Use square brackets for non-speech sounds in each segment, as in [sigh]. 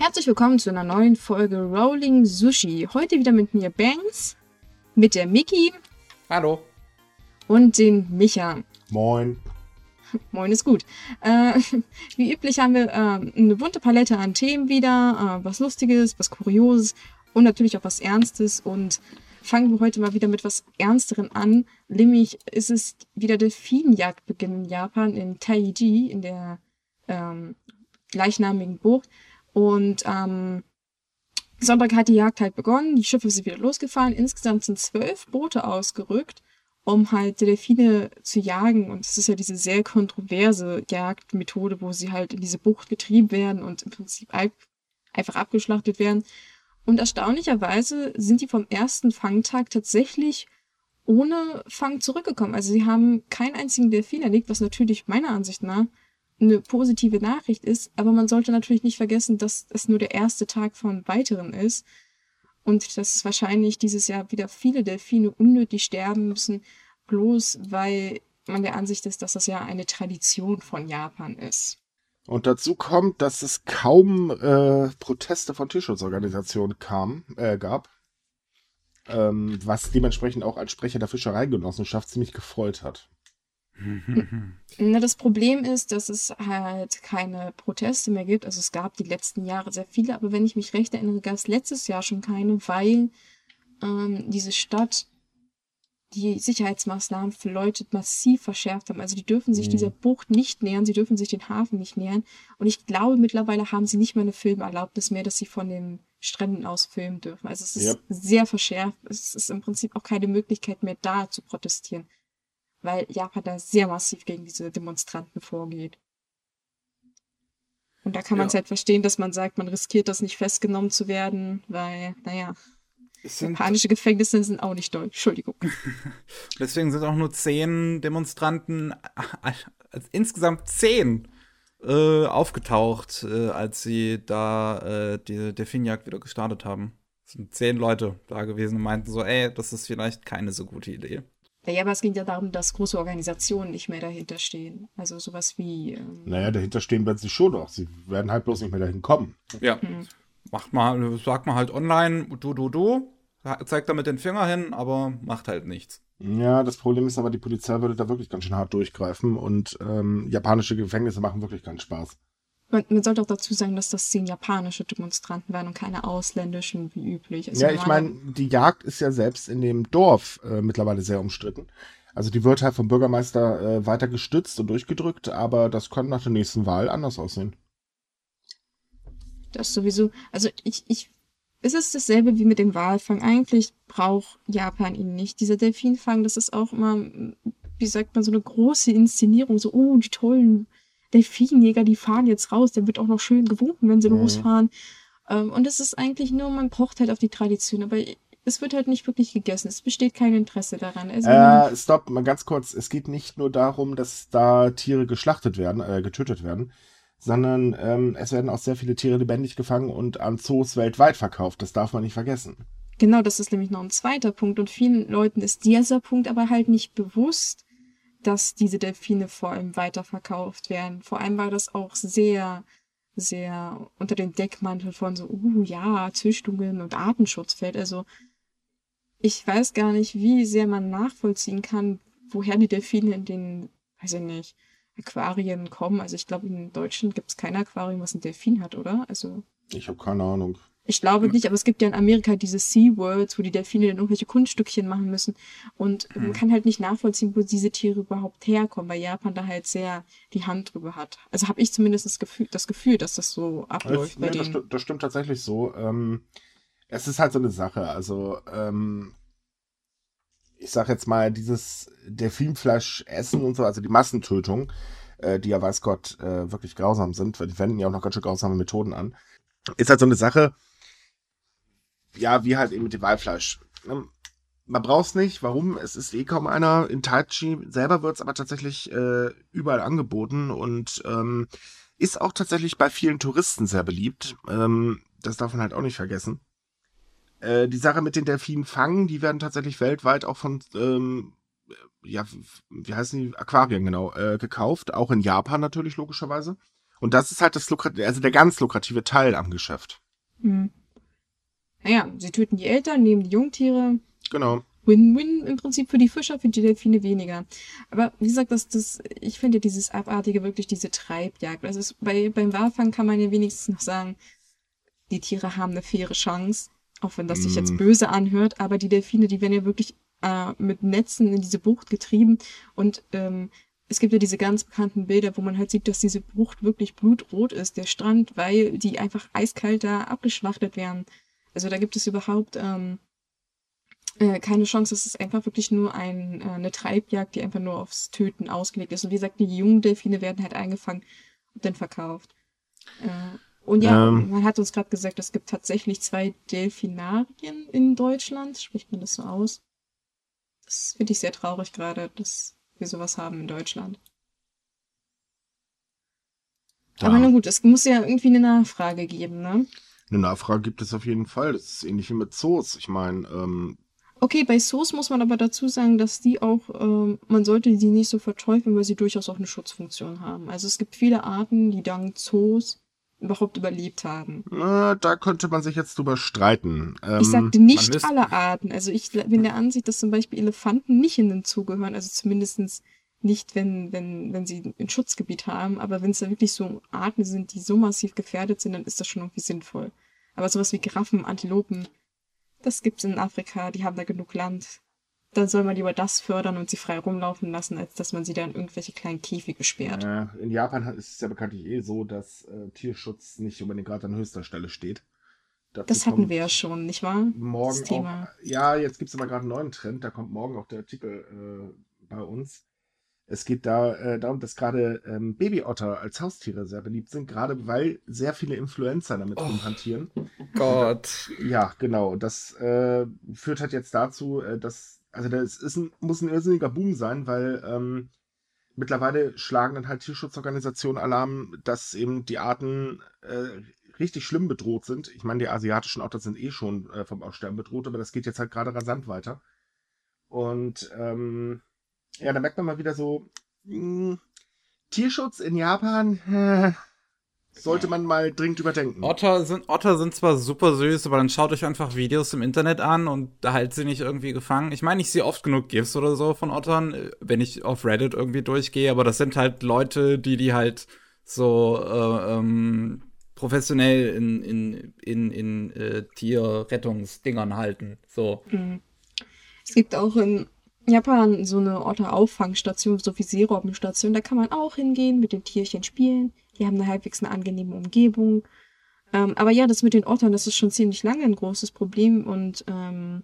Herzlich willkommen zu einer neuen Folge Rolling Sushi. Heute wieder mit mir Banks, mit der Miki. Hallo. Und den Micha. Moin. [laughs] Moin ist gut. Äh, [laughs] wie üblich haben wir äh, eine bunte Palette an Themen wieder, äh, was Lustiges, was Kurioses und natürlich auch was Ernstes. Und fangen wir heute mal wieder mit was Ernsteren an. Nämlich ist es wieder Delfinjagdbeginn in Japan, in Taiji, in der ähm, gleichnamigen Bucht. Und ähm, Sonntag hat die Jagd halt begonnen, die Schiffe sind wieder losgefahren. Insgesamt sind zwölf Boote ausgerückt, um halt Delfine zu jagen. Und es ist ja diese sehr kontroverse Jagdmethode, wo sie halt in diese Bucht getrieben werden und im Prinzip einfach abgeschlachtet werden. Und erstaunlicherweise sind die vom ersten Fangtag tatsächlich ohne Fang zurückgekommen. Also sie haben keinen einzigen Delfin erlegt, was natürlich meiner Ansicht nach eine positive Nachricht ist, aber man sollte natürlich nicht vergessen, dass es nur der erste Tag von weiteren ist und dass wahrscheinlich dieses Jahr wieder viele Delfine unnötig sterben müssen, bloß weil man der Ansicht ist, dass das ja eine Tradition von Japan ist. Und dazu kommt, dass es kaum äh, Proteste von Tierschutzorganisationen kam, äh, gab, ähm, was dementsprechend auch als Sprecher der Fischereigenossenschaft ziemlich gefreut hat. [laughs] Na, das Problem ist, dass es halt keine Proteste mehr gibt. Also es gab die letzten Jahre sehr viele, aber wenn ich mich recht erinnere, gab es letztes Jahr schon keine, weil ähm, diese Stadt die Sicherheitsmaßnahmen für Leute massiv verschärft haben. Also die dürfen sich mhm. dieser Bucht nicht nähern, sie dürfen sich den Hafen nicht nähern. Und ich glaube, mittlerweile haben sie nicht mal eine Filmerlaubnis mehr, dass sie von den Stränden aus filmen dürfen. Also es ist yep. sehr verschärft. Es ist im Prinzip auch keine Möglichkeit mehr da zu protestieren weil Japan da sehr massiv gegen diese Demonstranten vorgeht. Und da kann man es halt verstehen, dass man sagt, man riskiert das nicht festgenommen zu werden, weil, naja, japanische Gefängnisse sind auch nicht deutsch. Entschuldigung. [laughs] Deswegen sind auch nur zehn Demonstranten, also insgesamt zehn, äh, aufgetaucht, äh, als sie da äh, die Delfinjagd wieder gestartet haben. Es sind zehn Leute da gewesen und meinten so, ey, das ist vielleicht keine so gute Idee. Ja, aber es ging ja darum, dass große Organisationen nicht mehr dahinter stehen. Also sowas wie. Ähm naja, dahinter stehen werden sie schon noch. Sie werden halt bloß nicht mehr dahin kommen. Ja. Hm. Macht mal, sagt mal halt online, du, du, du. Zeigt da mit den Finger hin, aber macht halt nichts. Ja, das Problem ist aber, die Polizei würde da wirklich ganz schön hart durchgreifen und ähm, japanische Gefängnisse machen wirklich keinen Spaß. Man, man, sollte auch dazu sagen, dass das zehn japanische Demonstranten waren und keine ausländischen wie üblich. Also ja, ich meine, die Jagd ist ja selbst in dem Dorf äh, mittlerweile sehr umstritten. Also die wird halt vom Bürgermeister äh, weiter gestützt und durchgedrückt, aber das könnte nach der nächsten Wahl anders aussehen. Das sowieso. Also ich, ich, ist es dasselbe wie mit dem Walfang. Eigentlich braucht Japan ihn nicht. Dieser Delfinfang, das ist auch immer, wie sagt man, so eine große Inszenierung. So, oh, die tollen Delfinjäger, die fahren jetzt raus, der wird auch noch schön gewunken, wenn sie mhm. losfahren. Ähm, und es ist eigentlich nur, man pocht halt auf die Tradition, aber es wird halt nicht wirklich gegessen. Es besteht kein Interesse daran. Also, äh, stopp, mal ganz kurz. Es geht nicht nur darum, dass da Tiere geschlachtet werden, äh, getötet werden, sondern ähm, es werden auch sehr viele Tiere lebendig gefangen und an Zoos weltweit verkauft. Das darf man nicht vergessen. Genau, das ist nämlich noch ein zweiter Punkt. Und vielen Leuten ist dieser Punkt aber halt nicht bewusst, dass diese Delfine vor allem weiterverkauft werden. Vor allem war das auch sehr, sehr unter den Deckmantel von so, uh, ja, Züchtungen und Artenschutz fällt. Also, ich weiß gar nicht, wie sehr man nachvollziehen kann, woher die Delfine in den, weiß ich nicht, Aquarien kommen. Also ich glaube, in Deutschland gibt es kein Aquarium, was ein Delfin hat, oder? Also. Ich habe keine Ahnung. Ich glaube hm. nicht, aber es gibt ja in Amerika diese Sea-Worlds, wo die Delfine dann irgendwelche Kunststückchen machen müssen. Und hm. man kann halt nicht nachvollziehen, wo diese Tiere überhaupt herkommen, weil Japan da halt sehr die Hand drüber hat. Also habe ich zumindest das Gefühl, das Gefühl, dass das so abläuft das, bei nee, denen. Das, das, stimmt tatsächlich so. Ähm, es ist halt so eine Sache. Also ähm, ich sag jetzt mal, dieses Delfinfleisch essen und so, also die Massentötung, äh, die ja weiß Gott äh, wirklich grausam sind, weil die wenden ja auch noch ganz schön grausame Methoden an, ist halt so eine Sache, ja, wie halt eben mit dem Walfleisch. Ähm, man braucht es nicht. Warum? Es ist eh kaum einer. In Taichi selber wird es aber tatsächlich äh, überall angeboten und ähm, ist auch tatsächlich bei vielen Touristen sehr beliebt. Ähm, das darf man halt auch nicht vergessen. Äh, die Sache mit den Delfinen fangen, die werden tatsächlich weltweit auch von, ähm, ja, wie heißen die? Aquarien, genau, äh, gekauft. Auch in Japan natürlich, logischerweise. Und das ist halt das also der ganz lukrative Teil am Geschäft. Hm. Naja, sie töten die Eltern, nehmen die Jungtiere. Genau. Win-win im Prinzip für die Fischer, für die Delfine weniger. Aber wie gesagt, das, das, ich finde dieses Abartige wirklich diese Treibjagd. Also es, bei, beim Walfang kann man ja wenigstens noch sagen, die Tiere haben eine faire Chance, auch wenn das sich jetzt Mm. böse anhört, aber die Delfine, die werden ja wirklich äh, mit Netzen in diese Bucht getrieben und ähm, es gibt ja diese ganz bekannten Bilder, wo man halt sieht, dass diese Bucht wirklich blutrot ist, der Strand, weil die einfach eiskalt da abgeschlachtet werden. Also da gibt es überhaupt ähm, äh, keine Chance. Es ist einfach wirklich nur ein, äh, eine Treibjagd, die einfach nur aufs Töten ausgelegt ist. Und wie gesagt, die jungen Delfine werden halt eingefangen und dann verkauft. Äh, und ja, Ähm. man hat uns gerade gesagt, es gibt tatsächlich zwei Delfinarien in Deutschland. Spricht man das so aus? Das finde ich sehr traurig gerade, dass wir sowas haben in Deutschland. Ja. Aber na gut, es muss ja irgendwie eine Nachfrage geben, ne? Eine Nachfrage gibt es auf jeden Fall. Das ist ähnlich wie mit Zoos. Ich meine, ähm, Okay, bei Zoos muss man aber dazu sagen, dass die auch, ähm, man sollte die nicht so verteufeln, weil sie durchaus auch eine Schutzfunktion haben. Also es gibt viele Arten, die dank Zoos überhaupt überlebt haben. äh, da könnte man sich jetzt drüber streiten. Ähm, Ich sagte nicht alle Arten. Also ich bin der Ansicht, dass zum Beispiel Elefanten nicht in den Zoo gehören. Also zumindestens nicht, wenn, wenn, wenn sie ein Schutzgebiet haben. Aber wenn es da wirklich so Arten sind, die so massiv gefährdet sind, dann ist das schon irgendwie sinnvoll. Aber sowas wie Giraffen, Antilopen, das gibt's in Afrika. Die haben da genug Land. Dann soll man lieber das fördern und sie frei rumlaufen lassen, als dass man sie da in irgendwelche kleinen Käfige sperrt. Äh, in Japan ist es ja bekanntlich eh so, dass äh, Tierschutz nicht unbedingt gerade an höchster Stelle steht. Dazu Das hatten wir ja schon, nicht wahr? Morgen das Thema. auch. Ja, jetzt gibt es aber gerade einen neuen Trend. Da kommt morgen auch der Artikel äh, bei uns. Es geht da äh, darum, dass gerade ähm, Babyotter als Haustiere sehr beliebt sind, gerade weil sehr viele Influencer damit Oh. rumhantieren. Gott. Ja, genau. Das äh, führt halt jetzt dazu, äh, dass, also das ist ein, muss ein irrsinniger Boom sein, weil ähm, mittlerweile schlagen dann halt Tierschutzorganisationen Alarm, dass eben die Arten äh, richtig schlimm bedroht sind. Ich meine, die asiatischen Otter sind eh schon äh, vom Aussterben bedroht, aber das geht jetzt halt gerade rasant weiter. Und ähm, ja, da merkt man mal wieder so, mh, Tierschutz in Japan äh, sollte man mal dringend überdenken. Otter sind, Otter sind zwar super süß, aber dann schaut euch einfach Videos im Internet an und da halt sie nicht irgendwie gefangen. Ich meine, ich sehe oft genug GIFs oder so von Ottern, äh, wenn ich auf Reddit irgendwie durchgehe, aber das sind halt Leute, die die halt so äh, ähm, professionell in, in, in, in äh, Tierrettungsdingern halten. So. Mhm. Es gibt auch in Japan so eine Otter-Auffangstation, so wie Seerobbenstation. Da kann man auch hingehen, mit den Tierchen spielen. Die haben eine halbwegs eine angenehme Umgebung. Ähm, aber ja, das mit den Ottern, das ist schon ziemlich lange ein großes Problem. Und ähm,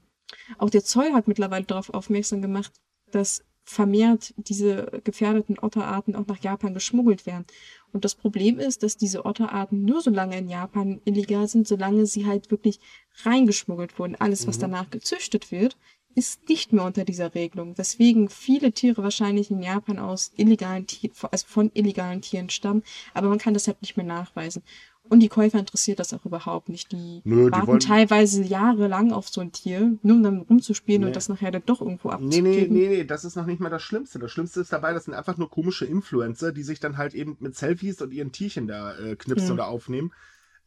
auch der Zoll hat mittlerweile darauf aufmerksam gemacht, dass vermehrt diese gefährdeten Otterarten auch nach Japan geschmuggelt werden. Und das Problem ist, dass diese Otterarten nur so lange in Japan illegal sind, solange sie halt wirklich reingeschmuggelt wurden. Alles, was Mhm. danach gezüchtet wird, ist nicht mehr unter dieser Regelung, weswegen viele Tiere wahrscheinlich in Japan aus illegalen Tieren, also von illegalen Tieren stammen, aber man kann das halt nicht mehr nachweisen. Und die Käufer interessiert das auch überhaupt nicht. Die Nö, die warten wollen- teilweise jahrelang auf so ein Tier, nur um dann rumzuspielen Nee. und das nachher dann doch irgendwo Nee, abzugeben. nee, nee, nee, das ist noch nicht mal das Schlimmste. Das Schlimmste ist dabei, das sind einfach nur komische Influencer, die sich dann halt eben mit Selfies und ihren Tierchen da äh, knipsen Hm. oder aufnehmen,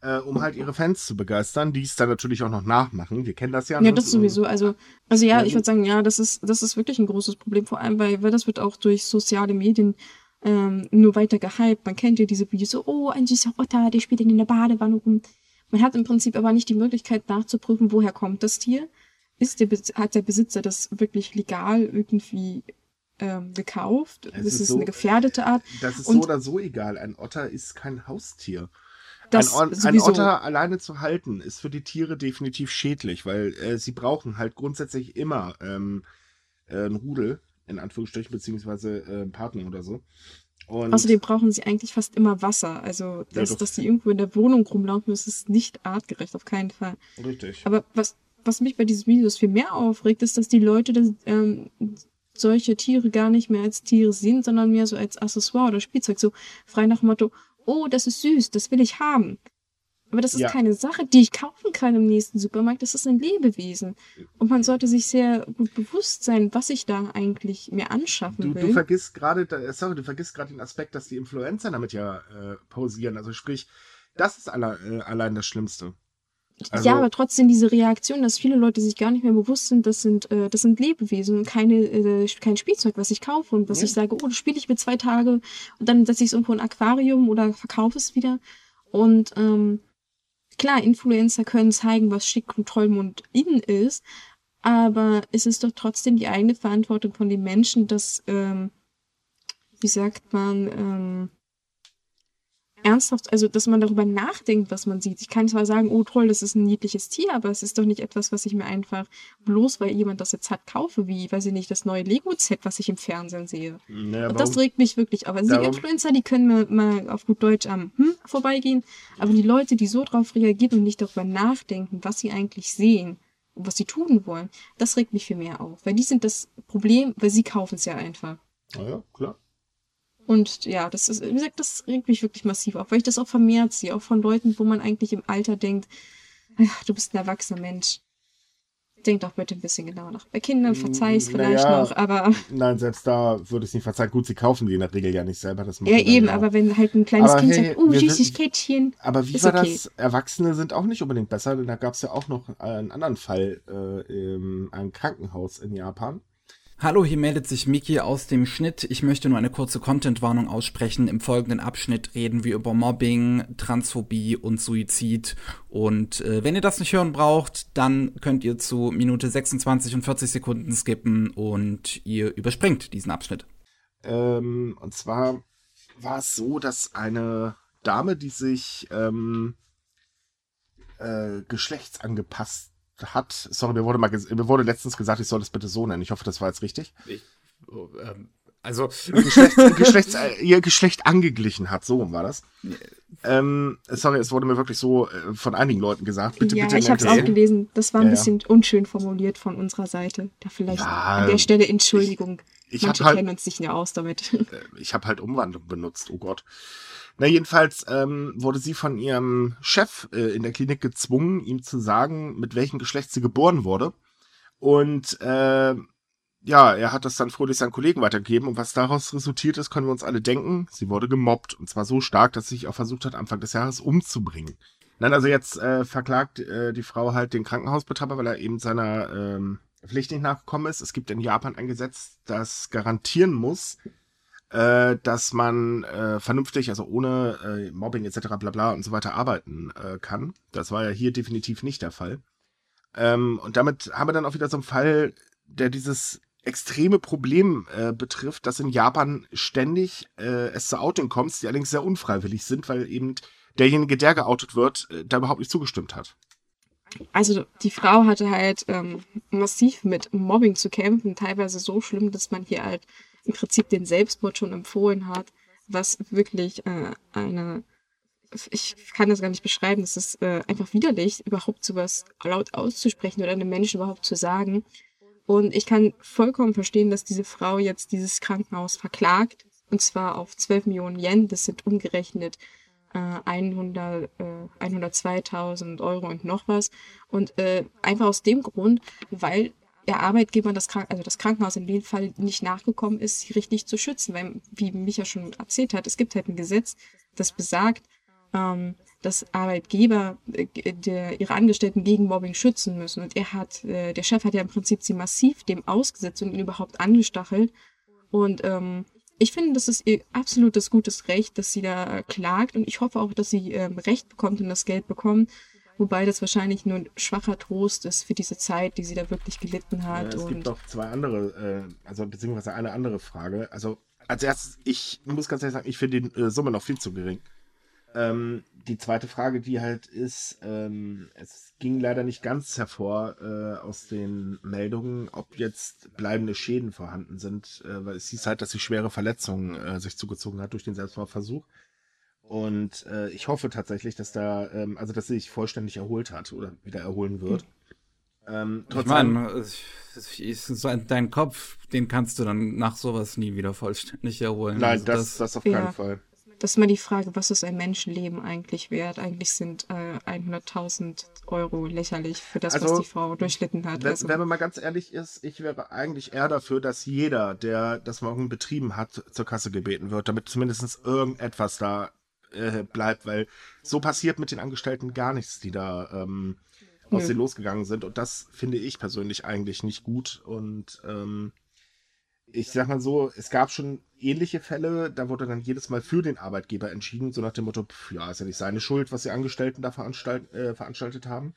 äh, um halt ihre Fans zu begeistern, die es dann natürlich auch noch nachmachen. Wir kennen das ja. Ja, ne? das sowieso. Also, also ja, ich würde sagen, ja, das ist, das ist wirklich ein großes Problem, vor allem, weil, weil das wird auch durch soziale Medien ähm, nur weiter gehypt. Man kennt ja diese Videos so, oh, ein süßer Otter, der spielt in der Badewanne rum. Man hat im Prinzip aber nicht die Möglichkeit nachzuprüfen, woher kommt das Tier. Ist der, hat der Besitzer das wirklich legal irgendwie ähm, gekauft? Es ist ist es so- eine gefährdete Art? Das ist Und- so oder so egal. Ein Otter ist kein Haustier. Das ein, ein. Otter alleine zu halten, ist für die Tiere definitiv schädlich, weil äh, sie brauchen halt grundsätzlich immer ähm, äh, einen Rudel, in Anführungsstrichen, beziehungsweise äh, einen Partner oder so. Und Außerdem brauchen sie eigentlich fast immer Wasser. Also, dass, das- dass die irgendwo in der Wohnung rumlaufen, das ist nicht artgerecht, auf keinen Fall. richtig. Aber was, was mich bei diesen Videos viel mehr aufregt, ist, dass die Leute das, ähm, solche Tiere gar nicht mehr als Tiere sehen, sondern mehr so als Accessoire oder Spielzeug. So frei nach dem Motto, oh, das ist süß, das will ich haben. Aber das ist Ja. keine Sache, die ich kaufen kann im nächsten Supermarkt. Das ist ein Lebewesen. Und man sollte sich sehr gut bewusst sein, was ich da eigentlich mir anschaffen Du, will. du vergisst gerade, da- sorry, du vergisst gerade den Aspekt, dass die Influencer damit ja äh, pausieren. Also sprich, das ist alle, äh, allein das Schlimmste. Also- ja, aber trotzdem diese Reaktion, dass viele Leute sich gar nicht mehr bewusst sind, das sind, äh, das sind Lebewesen und keine, äh, kein Spielzeug, was ich kaufe und was Ja. ich sage, oh, das spiele ich mit zwei Tage und dann setze ich es irgendwo in ein Aquarium oder verkaufe es wieder. Und ähm, klar, Influencer können zeigen, was schick und toll und innen ist, aber es ist doch trotzdem die eigene Verantwortung von den Menschen, dass, ähm, wie sagt man, ähm, ernsthaft, also dass man darüber nachdenkt, was man sieht. Ich kann zwar sagen, oh toll, das ist ein niedliches Tier, aber es ist doch nicht etwas, was ich mir einfach bloß, weil jemand das jetzt hat, kaufe, wie, weiß ich nicht, das neue Lego-Set, was ich im Fernsehen sehe. Naja, Und das regt mich wirklich auf. Also Darum- die Influencer, die können mal, mal auf gut Deutsch am hm, vorbeigehen, aber die Leute, die so drauf reagieren und nicht darüber nachdenken, was sie eigentlich sehen und was sie tun wollen, das regt mich viel mehr auf. Weil die sind das Problem, weil sie kaufen es ja einfach. ja, klar. Und ja, das ist, wie gesagt, das regt mich wirklich massiv auf, weil ich das auch vermehrt sehe, auch von Leuten, wo man eigentlich im Alter denkt, "Ach, du bist ein erwachsener Mensch. Denk doch bitte ein bisschen genauer nach. Bei Kindern verzeih ich es vielleicht Naja. noch, aber Nein, selbst da würde ich es nicht verzeihen. Gut, sie kaufen die in der Regel ja nicht selber. Das ja eben, aber wenn halt ein kleines Aber Kind hey, sagt, oh, süßes Kätzchen. Aber wie Ist war okay. das? Erwachsene sind auch nicht unbedingt besser, denn da gab es ja auch noch einen anderen Fall äh, im einem Krankenhaus in Japan. Hallo, hier meldet sich Miki aus dem Schnitt. Ich möchte nur eine kurze Content-Warnung aussprechen. Im folgenden Abschnitt reden wir über Mobbing, Transphobie und Suizid. Und äh, wenn ihr das nicht hören braucht, dann könnt ihr zu Minute 26 und 40 Sekunden skippen und ihr überspringt diesen Abschnitt. Ähm, und zwar war es so, dass eine Dame, die sich ähm, äh, geschlechtsangepasst hat, sorry, mir wurde, mal mir wurde letztens gesagt, ich soll das bitte so nennen. Ich hoffe, das war jetzt richtig. also, Geschlechts, Geschlechts, äh, ihr Geschlecht angeglichen hat, so war das. Ähm, sorry, es wurde mir wirklich so äh, von einigen Leuten gesagt. Bitte, ja, bitte ich habe es auch gelesen. Das war ein Ja, ja. bisschen unschön formuliert von unserer Seite. Da vielleicht Ja, an der Stelle Entschuldigung. ich hab Manche halt- kennen uns nicht mehr aus damit. Äh, ich habe halt Umwandlung benutzt, oh Gott. Na, jedenfalls ähm, wurde sie von ihrem Chef äh, in der Klinik gezwungen, ihm zu sagen, mit welchem Geschlecht sie geboren wurde. Und äh, ja, er hat das dann fröhlich seinen Kollegen weitergegeben. Und was daraus resultiert ist, können wir uns alle denken. Sie wurde gemobbt. Und zwar so stark, dass sie sich auch versucht hat, Anfang des Jahres umzubringen. Nein, also jetzt äh, verklagt äh, die Frau halt den Krankenhausbetreiber, weil er eben seiner ähm, Pflicht nicht nachgekommen ist. Es gibt in Japan ein Gesetz, das garantieren muss, äh, dass man äh, vernünftig, also ohne äh, Mobbing etc. bla bla und so weiter arbeiten äh, kann. Das war ja hier definitiv nicht der Fall. Ähm, und damit haben wir dann auch wieder so einen Fall, der dieses extreme Problem äh, betrifft, dass in Japan ständig äh, es zu Outing kommt, die allerdings sehr unfreiwillig sind, weil eben derjenige, der geoutet wird, äh, da überhaupt nicht zugestimmt hat. Also die Frau hatte halt ähm, massiv mit Mobbing zu kämpfen, teilweise so schlimm, dass man hier halt im Prinzip den Selbstmord schon empfohlen hat, was wirklich äh, eine, ich kann das gar nicht beschreiben, das ist äh, einfach widerlich, überhaupt sowas laut auszusprechen oder einem Menschen überhaupt zu sagen. Und ich kann vollkommen verstehen, dass diese Frau jetzt dieses Krankenhaus verklagt, und zwar auf 12 Millionen Yen, das sind umgerechnet äh, 100, äh, 102.000 Euro und noch was. Und äh, einfach aus dem Grund, weil der Arbeitgeber, das, Krank also das Krankenhaus in dem Fall nicht nachgekommen ist, sie richtig zu schützen. Weil, wie Micha schon erzählt hat, es gibt halt ein Gesetz, das besagt, ähm, dass Arbeitgeber äh, der, ihre Angestellten gegen Mobbing schützen müssen. Und er hat, äh, der Chef hat ja im Prinzip sie massiv dem ausgesetzt und ihn überhaupt angestachelt. Und ähm, ich finde, das ist ihr absolutes gutes Recht, dass sie da klagt. Und ich hoffe auch, dass sie ähm, Recht bekommt und das Geld bekommt. Wobei das wahrscheinlich nur ein schwacher Trost ist für diese Zeit, die sie da wirklich gelitten hat. Ja, es gibt noch zwei andere, äh, also beziehungsweise eine andere Frage. Also als erstes, ich muss ganz ehrlich sagen, ich finde die äh, Summe noch viel zu gering. Ähm, die zweite Frage, die halt ist, ähm, es ging leider nicht ganz hervor äh, aus den Meldungen, ob jetzt bleibende Schäden vorhanden sind, äh, weil es hieß halt, dass sie schwere Verletzungen äh, sich zugezogen hat durch den Selbstmordversuch. Und äh, ich hoffe tatsächlich, dass da, ähm, also dass sie sich vollständig erholt hat oder wieder erholen wird. Ähm, ich trotz allem- meine, es ist so ein- dein Kopf, den kannst du dann nach sowas nie wieder vollständig erholen. Nein, Also das, das, auf Ja. keinen Fall. das ist mal die Frage, was ist ein Menschenleben eigentlich wert? Eigentlich sind äh, 100.000 Euro lächerlich für das, Also, was die Frau durchlitten hat. Wenn, Also, wenn man mal ganz ehrlich ist, ich wäre eigentlich eher dafür, dass jeder, der das Morgen betrieben hat, zur Kasse gebeten wird, damit zumindest irgendetwas da äh, bleibt, weil so passiert mit den Angestellten gar nichts, die da ähm, aus Nö. denen losgegangen sind. Und das finde ich persönlich eigentlich nicht gut. Und ähm, ich sag mal so, es gab schon ähnliche Fälle, da wurde dann jedes Mal für den Arbeitgeber entschieden, so nach dem Motto, pf, ja, ist ja nicht seine Schuld, was die Angestellten da veranstalt, äh, veranstaltet haben.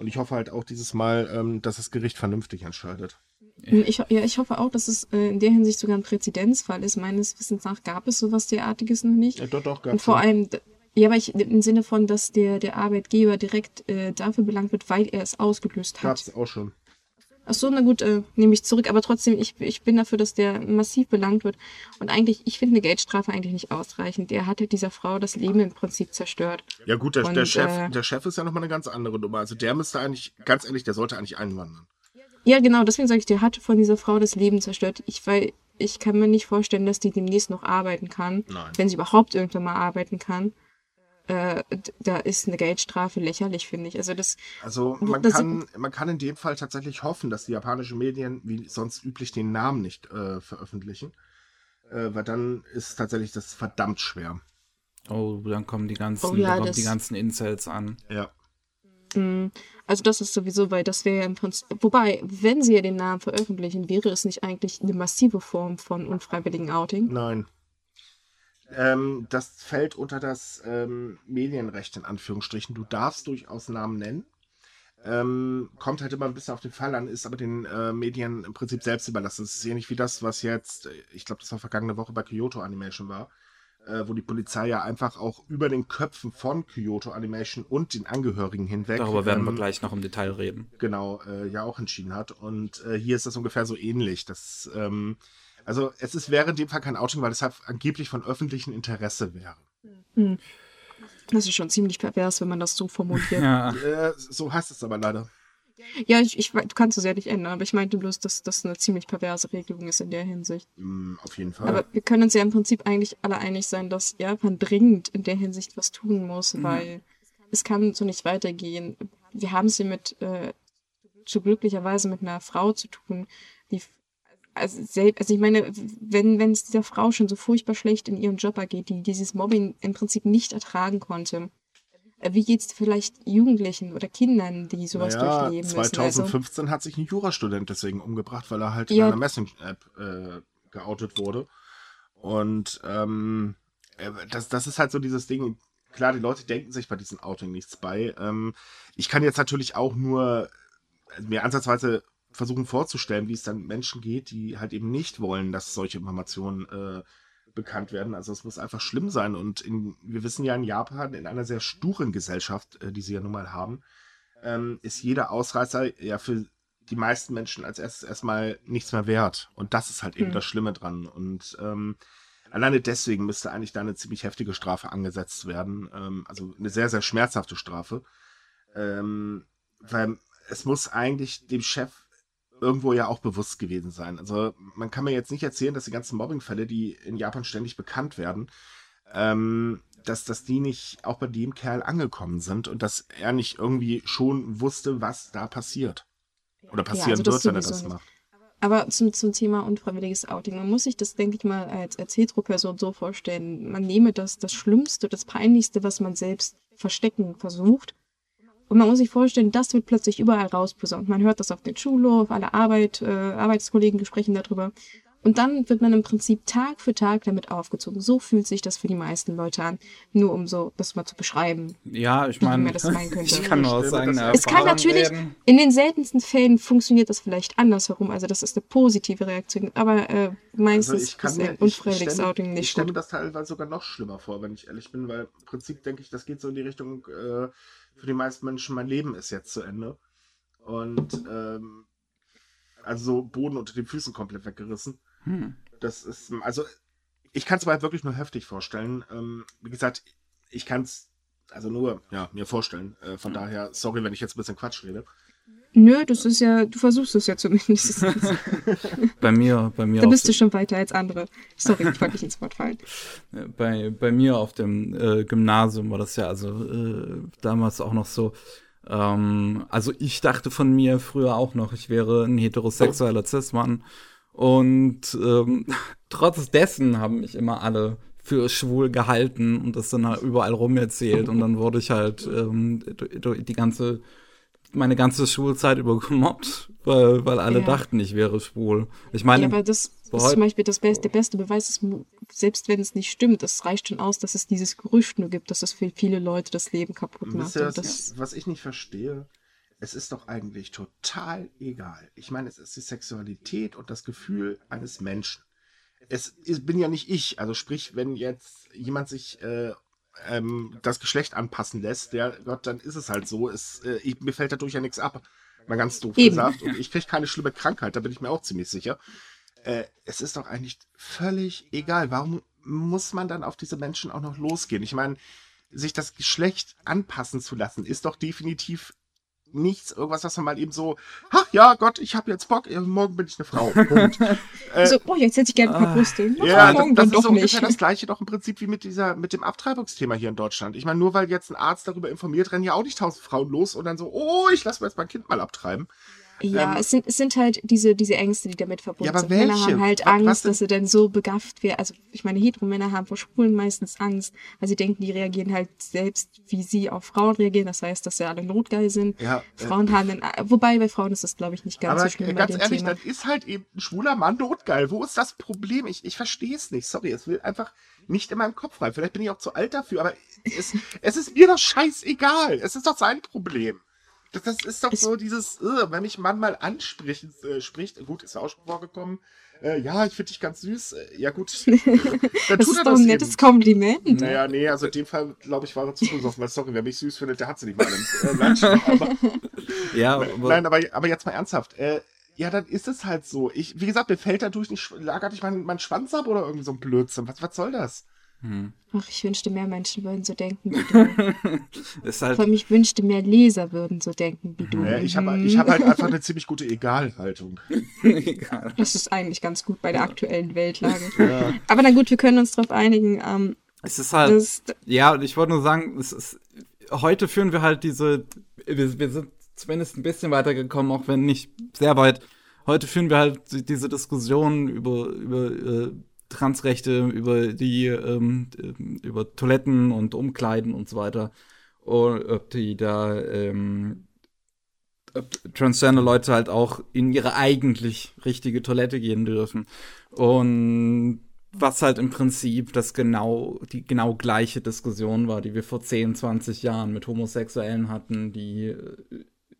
Und ich hoffe halt auch dieses Mal, ähm, dass das Gericht vernünftig entscheidet. ich, ja, ich hoffe auch, dass es äh, in der Hinsicht sogar ein Präzedenzfall ist. Meines Wissens nach gab es sowas derartiges noch nicht. Ja, doch, doch, Und gab's vor ja. allem, ja, aber ich, im Sinne von, dass der, der Arbeitgeber direkt äh, dafür belangt wird, weil er es ausgelöst hat. Gab's auch schon. Ach so, na gut, äh, nehme ich zurück. Aber trotzdem, ich, ich bin dafür, dass der massiv belangt wird. Und eigentlich, ich finde eine Geldstrafe eigentlich nicht ausreichend. Der hatte dieser Frau das Leben im Prinzip zerstört. Ja gut, der, der, Und, Chef, äh, der Chef ist ja nochmal eine ganz andere Nummer. Also der müsste eigentlich, ganz ehrlich, der sollte eigentlich einwandern. Ja, genau, deswegen sage ich, der hatte von dieser Frau das Leben zerstört. Ich, weil ich kann mir nicht vorstellen, dass die demnächst noch arbeiten kann. Nein. Wenn sie überhaupt irgendwann mal arbeiten kann. Äh, da ist eine Geldstrafe lächerlich, finde ich. Also das, Also man Das- kann, man kann in dem Fall tatsächlich hoffen, dass die japanischen Medien wie sonst üblich den Namen nicht äh, veröffentlichen. Äh, weil dann ist tatsächlich das verdammt schwer. Oh, dann kommen die ganzen, Oh ja, dann kommen das- die ganzen Incels an. Ja. mh, also das ist sowieso, weil das wäre ja im Prinzip, wobei, wenn sie ja den Namen veröffentlichen, wäre es nicht eigentlich eine massive Form von unfreiwilligen Outing? Nein. Ähm, das fällt unter das ähm, Medienrecht in Anführungsstrichen. Du darfst durchaus Namen nennen. Ähm, kommt halt immer ein bisschen auf den Fall an, ist aber den äh, Medien im Prinzip selbst überlassen. Es ist ähnlich wie das, was jetzt, äh, ich glaube, das war vergangene Woche bei Kyoto Animation war, äh, wo die Polizei ja einfach auch über den Köpfen von Kyoto Animation und den Angehörigen hinweg Darüber werden wir ähm, gleich noch im Detail reden. genau, äh, ja auch entschieden hat. Und äh, hier ist das ungefähr so ähnlich. Das, ähm, also es ist, wäre in dem Fall kein Outing, weil es halt angeblich von öffentlichem Interesse wäre. Das ist schon ziemlich pervers, wenn man das so formuliert. [laughs] Ja, Äh, so heißt es aber leider. Ja, ich, ich, du kannst es ja nicht ändern, aber ich meinte bloß, dass das eine ziemlich perverse Regelung ist in der Hinsicht. Mm, auf jeden Fall. Aber wir können uns ja im Prinzip eigentlich alle einig sein, dass Japan dringend in der Hinsicht was tun muss, Mhm. weil es kann so nicht weitergehen. Wir haben es hier mit, äh, zu glücklicherweise mit einer Frau zu tun, die, also, sel- also ich meine, wenn, wenn es dieser Frau schon so furchtbar schlecht in ihrem Job ergeht, die dieses Mobbing im Prinzip nicht ertragen konnte, äh, wie geht's vielleicht Jugendlichen oder Kindern, die sowas naja, durchleben müssen? Also, 2015 hat sich ein Jurastudent deswegen umgebracht, weil er halt in Ja. einer Messing-App äh, geoutet wurde. Und ähm, äh, das, das ist halt so dieses Ding. Klar, die Leute denken sich bei diesem Outing nichts bei. Ähm, ich kann jetzt natürlich auch nur äh, mir ansatzweise versuchen vorzustellen, wie es dann Menschen geht, die halt eben nicht wollen, dass solche Informationen äh, bekannt werden. Also es muss einfach schlimm sein. Und in, wir wissen ja in Japan, in einer sehr sturen Gesellschaft, äh, die sie ja nun mal haben, ähm, ist jeder Ausreißer ja für die meisten Menschen als erstes erstmal nichts mehr wert. Und das ist halt eben Mhm. das Schlimme dran. Und ähm, alleine deswegen müsste eigentlich da eine ziemlich heftige Strafe angesetzt werden. Ähm, also eine sehr, sehr schmerzhafte Strafe. Ähm, weil es muss eigentlich dem Chef irgendwo ja auch bewusst gewesen sein. Also man kann mir jetzt nicht erzählen, dass die ganzen Mobbingfälle, die in Japan ständig bekannt werden, ähm, dass, dass die nicht auch bei dem Kerl angekommen sind und dass er nicht irgendwie schon wusste, was da passiert. Oder passieren also das wird, wenn er das nicht. macht. Aber zum, zum Thema unfreiwilliges Outing. Man muss sich das, denke ich mal, als, Hetero-Person so vorstellen. Man nehme das, das Schlimmste, das Peinlichste, was man selbst verstecken versucht. Und man muss sich vorstellen, das wird plötzlich überall rausposaunt. Man hört das auf den Schulhof, alle Arbeit, äh, Arbeitskollegen sprechen darüber. Und dann wird man im Prinzip Tag für Tag damit aufgezogen. So fühlt sich das für die meisten Leute an. Nur um so das mal zu beschreiben. ja ich meine, man das meinen könnte. [laughs] ich kann nur aus Ich Es kann natürlich, reden. in den seltensten Fällen funktioniert das vielleicht andersherum. Also das ist eine positive Reaktion. Aber äh, meistens Also ich kann ist mir, ein ich, unfreiwilliges stelle- Outing ich nicht stelle mir das teilweise sogar noch schlimmer vor, wenn ich ehrlich bin, weil im Prinzip denke ich, das geht so in die Richtung, äh, für die meisten Menschen, mein Leben ist jetzt zu Ende. Und ähm, also so Boden unter den Füßen komplett weggerissen. Hm. Das ist, also ich kann es mir halt wirklich nur heftig vorstellen. Ähm, wie gesagt, ich kann es also nur ja, mir vorstellen. Äh, von daher, sorry, wenn ich jetzt ein bisschen Quatsch rede. Nö, das ist ja, du versuchst es ja zumindest. [laughs] bei mir, bei mir. Da bist du schon weiter als andere. Sorry, ich wollte nicht ins Wort fallen. Bei, bei mir auf dem äh, Gymnasium war das ja also äh, damals auch noch so. Ähm, also ich dachte von mir früher auch noch, ich wäre ein heterosexueller Cis-Mann. Und ähm, [laughs] trotz dessen haben mich immer alle für schwul gehalten und das dann halt überall rum erzählt. Und dann wurde ich halt ähm, die ganze meine ganze Schulzeit über gemobbt, weil, weil alle ja. dachten, ich wäre schwul. Ich meine, ja, aber das ist zum Beispiel das beste, der beste Beweis, ist, selbst wenn es nicht stimmt, es reicht schon aus, dass es dieses Gerücht nur gibt, dass es für viele Leute das Leben kaputt macht. Das, das, was ich nicht verstehe, es ist doch eigentlich total egal. Ich meine, es ist die Sexualität und das Gefühl eines Menschen. Es ist, bin ja nicht ich. Also sprich, wenn jetzt jemand sich äh, ähm, das Geschlecht anpassen lässt, der Gott, dann ist es halt so. Es, äh, ich, mir fällt dadurch ja nichts ab. Mal ganz doof Eben. gesagt. Und [laughs] ich kriege keine schlimme Krankheit, da bin ich mir auch ziemlich sicher. Äh, es ist doch eigentlich völlig egal. Warum muss man dann auf diese Menschen auch noch losgehen? Ich meine, sich das Geschlecht anpassen zu lassen, ist doch definitiv nichts, irgendwas, was man mal eben so, ach ja, Gott, ich habe jetzt Bock, morgen bin ich eine Frau. Und, [laughs] äh, so, oh, jetzt hätte ich gerne ein paar Brüste. Ah. Ja, morgen das, das ist so ungefähr das gleiche doch im Prinzip wie mit dieser, mit dem Abtreibungsthema hier in Deutschland. Ich meine, nur weil jetzt ein Arzt darüber informiert, rennen ja auch nicht tausend Frauen los und dann so, oh, ich lasse mir jetzt mein Kind mal abtreiben. Ja, ähm, es, sind, es sind halt diese, diese Ängste, die damit verbunden ja, aber sind. Welche? Männer haben halt Angst, was dass sie dann so begafft werden. Also ich meine, Heteromänner haben vor Schwulen meistens Angst, weil sie denken, die reagieren halt selbst, wie sie auf Frauen reagieren. Das heißt, dass sie alle notgeil sind. Ja, äh, Frauen äh, haben dann, wobei bei Frauen ist das, glaube ich, nicht ganz aber so schlimm. Ganz ehrlich, Thema. dann ist halt eben ein schwuler Mann notgeil. Wo ist das Problem? Ich, ich verstehe es nicht. Sorry, es will einfach nicht in meinem Kopf rein. Vielleicht bin ich auch zu alt dafür, aber es, [laughs] es ist mir doch scheißegal. Es ist doch sein Problem. Das, das ist doch so dieses, uh, wenn mich Mann mal anspricht, äh, spricht, gut, ist ja auch schon vorgekommen, äh, ja, ich finde dich ganz süß. Äh, ja, gut. [laughs] Dann das tut ist er doch ein nettes eben. Kompliment. Naja, nee, also in dem Fall, glaube ich, war er zu besoffen. Weil, sorry, wer mich süß findet, der hat sie nicht mal im äh, Lunch. Aber, [laughs] ja, aber, nein, aber, aber jetzt mal ernsthaft. Äh, ja, dann ist es halt so. Ich, wie gesagt, mir fällt dadurch nicht, lagert ich meinen mein Schwanz ab oder irgend so ein Blödsinn. Was, was soll das? Hm. Ach, ich wünschte, mehr Menschen würden so denken wie du. [laughs] ist halt Vor allem, ich wünschte, mehr Leser würden so denken wie du. Ja, ich habe ich hab halt einfach eine ziemlich gute Egalhaltung. Egal. Das ist eigentlich ganz gut bei der aktuellen Weltlage. Ja. Aber na gut, wir können uns darauf einigen. Ähm, es ist halt, das, ja, und ich wollte nur sagen, es ist, heute führen wir halt diese, wir, wir sind zumindest ein bisschen weitergekommen, auch wenn nicht sehr weit. Heute führen wir halt diese Diskussion über, über äh, Transrechte, über die, ähm, über Toiletten und Umkleiden und so weiter. Und ob die da ähm, Transgender-Leute halt auch in ihre eigentlich richtige Toilette gehen dürfen. Und was halt im Prinzip das genau, die genau gleiche Diskussion war, die wir vor 10, 20 Jahren mit Homosexuellen hatten, die äh,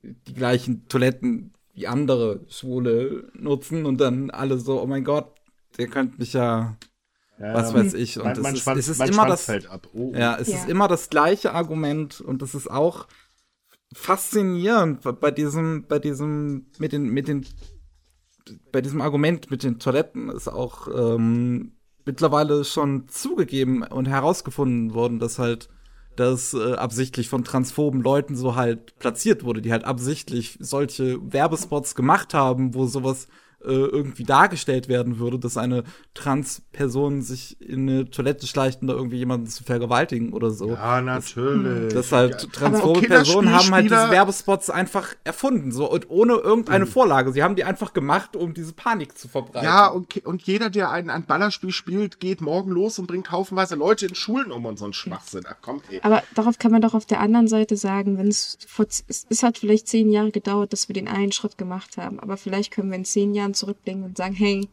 die gleichen Toiletten wie andere Schwule nutzen und dann alle so, oh mein Gott, ihr könnt mich ja, ja was weiß ich. Und mein, mein es, Schwanz, ist, es ist immer das, oh. ja, es ja. ist immer das gleiche Argument und das ist auch faszinierend bei diesem, bei diesem, mit den, mit den, bei diesem Argument mit den Toiletten ist auch ähm, mittlerweile schon zugegeben und herausgefunden worden, dass halt das äh, absichtlich von transphoben Leuten so halt platziert wurde, die halt absichtlich solche Werbespots gemacht haben, wo sowas irgendwie dargestellt werden würde, dass eine Trans-Person sich in eine Toilette schleicht, um da irgendwie jemanden zu vergewaltigen oder so. Ja, natürlich. Das, das halt transphobe Personen haben halt diese Werbespots einfach erfunden, so und ohne irgendeine mhm. Vorlage. Sie haben die einfach gemacht, um diese Panik zu verbreiten. Ja, und, und jeder, der ein, ein Ballerspiel spielt, geht morgen los und bringt haufenweise Leute in Schulen um und so ein Schwachsinn. Ach komm, ey. Aber darauf kann man doch auf der anderen Seite sagen, wenn es vor, es hat vielleicht zehn Jahre gedauert, dass wir den einen Schritt gemacht haben, aber vielleicht können wir in zehn Jahren zurückblicken und sagen, hey,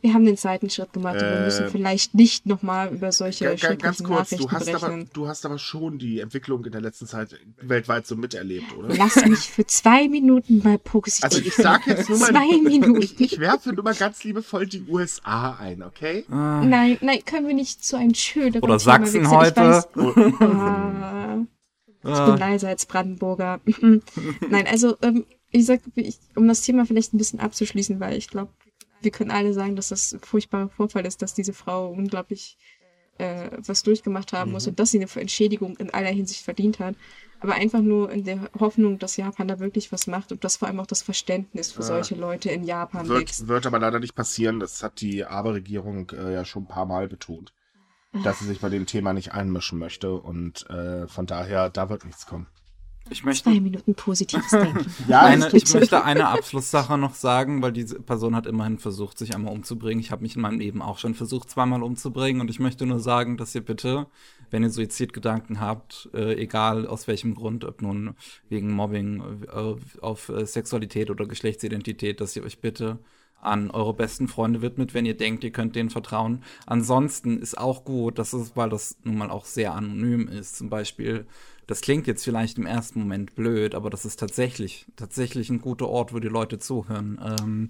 wir haben den zweiten Schritt gemacht äh, und wir müssen äh, vielleicht nicht nochmal über solche ganz, ganz kurz, du hast, aber, du hast aber schon die Entwicklung in der letzten Zeit weltweit so miterlebt, oder? Lass mich für zwei Minuten mal positiv. Also ich sag jetzt nur mal, zwei Minuten. Ich, ich werfe nur mal ganz liebevoul die USA ein, okay? Ah. Nein, nein, können wir nicht zu einem schöneren Oder Thema Sachsen wechseln. heute. Weiß, ah, ich bin leiser als Brandenburger. [laughs] nein, also ähm, ich sag, ich, um das Thema vielleicht ein bisschen abzuschließen, weil ich glaube, wir können alle sagen, dass das ein furchtbarer Vorfall ist, dass diese Frau unglaublich äh, was durchgemacht haben Mhm. muss und dass sie eine Entschädigung in aller Hinsicht verdient hat. Aber einfach nur in der Hoffnung, dass Japan da wirklich was macht und dass vor allem auch das Verständnis für Ja. solche Leute in Japan wächst. Wird, wird aber leider nicht passieren. Das hat die Abe-Regierung äh, ja schon ein paar Mal betont, dass sie sich bei dem Thema nicht einmischen möchte. Und äh, von daher, da wird nichts kommen. Ich möchte Zwei Minuten positives [laughs] Denken. Ja, eine, ich möchte eine Abschlusssache noch sagen, weil diese Person hat immerhin versucht, sich einmal umzubringen. Ich habe mich in meinem Leben auch schon versucht, zweimal umzubringen. Und ich möchte nur sagen, dass ihr bitte, wenn ihr Suizidgedanken habt, äh, egal aus welchem Grund, ob nun wegen Mobbing, äh, auf äh, Sexualität oder Geschlechtsidentität, dass ihr euch bitte an eure besten Freunde widmet, wenn ihr denkt, ihr könnt denen vertrauen. Ansonsten ist auch gut, dass es, weil das nun mal auch sehr anonym ist, zum Beispiel, das klingt jetzt vielleicht im ersten Moment blöd, aber das ist tatsächlich, tatsächlich ein guter Ort, wo die Leute zuhören. Ähm,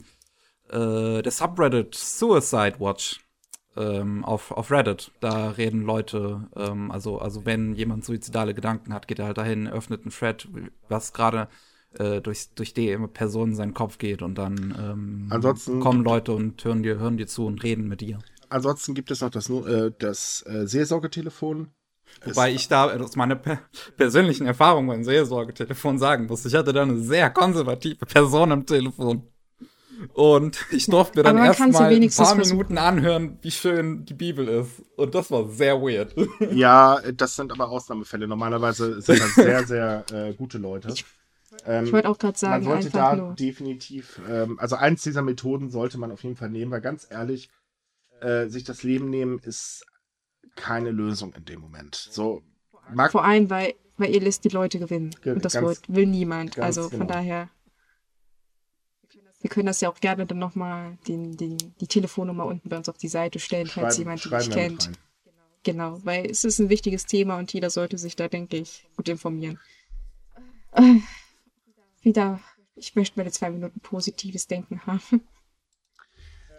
äh, der Subreddit Suicide Watch ähm, auf, auf Reddit, da reden Leute, ähm, also, also wenn jemand suizidale Gedanken hat, geht er halt dahin, öffnet einen Thread, was gerade äh, durch, durch die Person in seinen Kopf geht und dann ähm, kommen Leute und hören dir, hören dir zu und reden mit dir. Ansonsten gibt es noch das, äh, das äh, Seelsorgetelefon. Wobei ich da aus meiner per persönlichen Erfahrung beim Seelsorgetelefon sagen muss, ich hatte da eine sehr konservative Person am Telefon. Und ich durfte mir dann man erstmal ein paar. Minuten anhören, wie schön die Bibel ist. Und das war sehr weird. [laughs] Ja, das sind aber Ausnahmefälle. Normalerweise sind das sehr, sehr äh, gute Leute. Ähm, Ich wollte auch gerade man sagen, sollte einfach da nur. definitiv, ähm, also eins dieser Methoden sollte man auf jeden Fall nehmen, weil ganz ehrlich, äh, sich das Leben nehmen ist keine Lösung in dem Moment. So, mag, Vor allem, weil, weil ihr lässt die Leute gewinnen. Ge- Und das ganz- wollt, will niemand. Also von genau. daher. Wir können das ja auch gerne dann nochmal den, den, die Telefonnummer unten bei uns auf die Seite stellen, falls schreiben, jemand die nicht kennt. rein. Genau, weil es ist ein wichtiges Thema und jeder sollte sich da, denke ich, gut informieren. Äh, [laughs] wieder, ich möchte meine zwei Minuten positives Denken haben.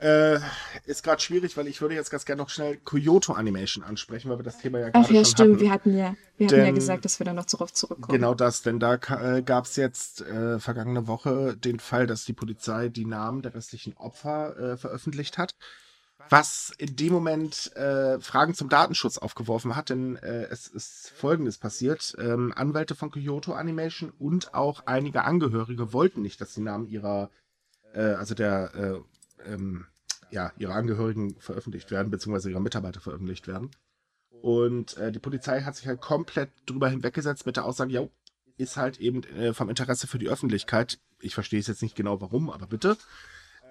Äh, ist gerade schwierig, weil ich würde jetzt ganz gerne noch schnell Kyoto Animation ansprechen, weil wir das Thema ja gerade Ach ja, stimmt, hatten. wir hatten ja, wir hatten ja Denn- gesagt, dass wir da noch darauf zurückkommen. Genau das, denn da äh, gab es jetzt äh, vergangene Woche den Fall, dass die Polizei die Namen der restlichen Opfer äh, veröffentlicht hat. Was in dem Moment äh, Fragen zum Datenschutz aufgeworfen hat, denn äh, es ist Folgendes passiert. Ähm, Anwälte von Kyoto Animation und auch einige Angehörige wollten nicht, dass die Namen ihrer, äh, also der, äh, ähm, ja, ihrer Angehörigen veröffentlicht werden, beziehungsweise ihrer Mitarbeiter veröffentlicht werden. Und äh, die Polizei hat sich halt komplett drüber hinweggesetzt mit der Aussage, ja, ist halt eben äh, vom Interesse für die Öffentlichkeit. Ich verstehe es jetzt nicht genau warum, aber bitte.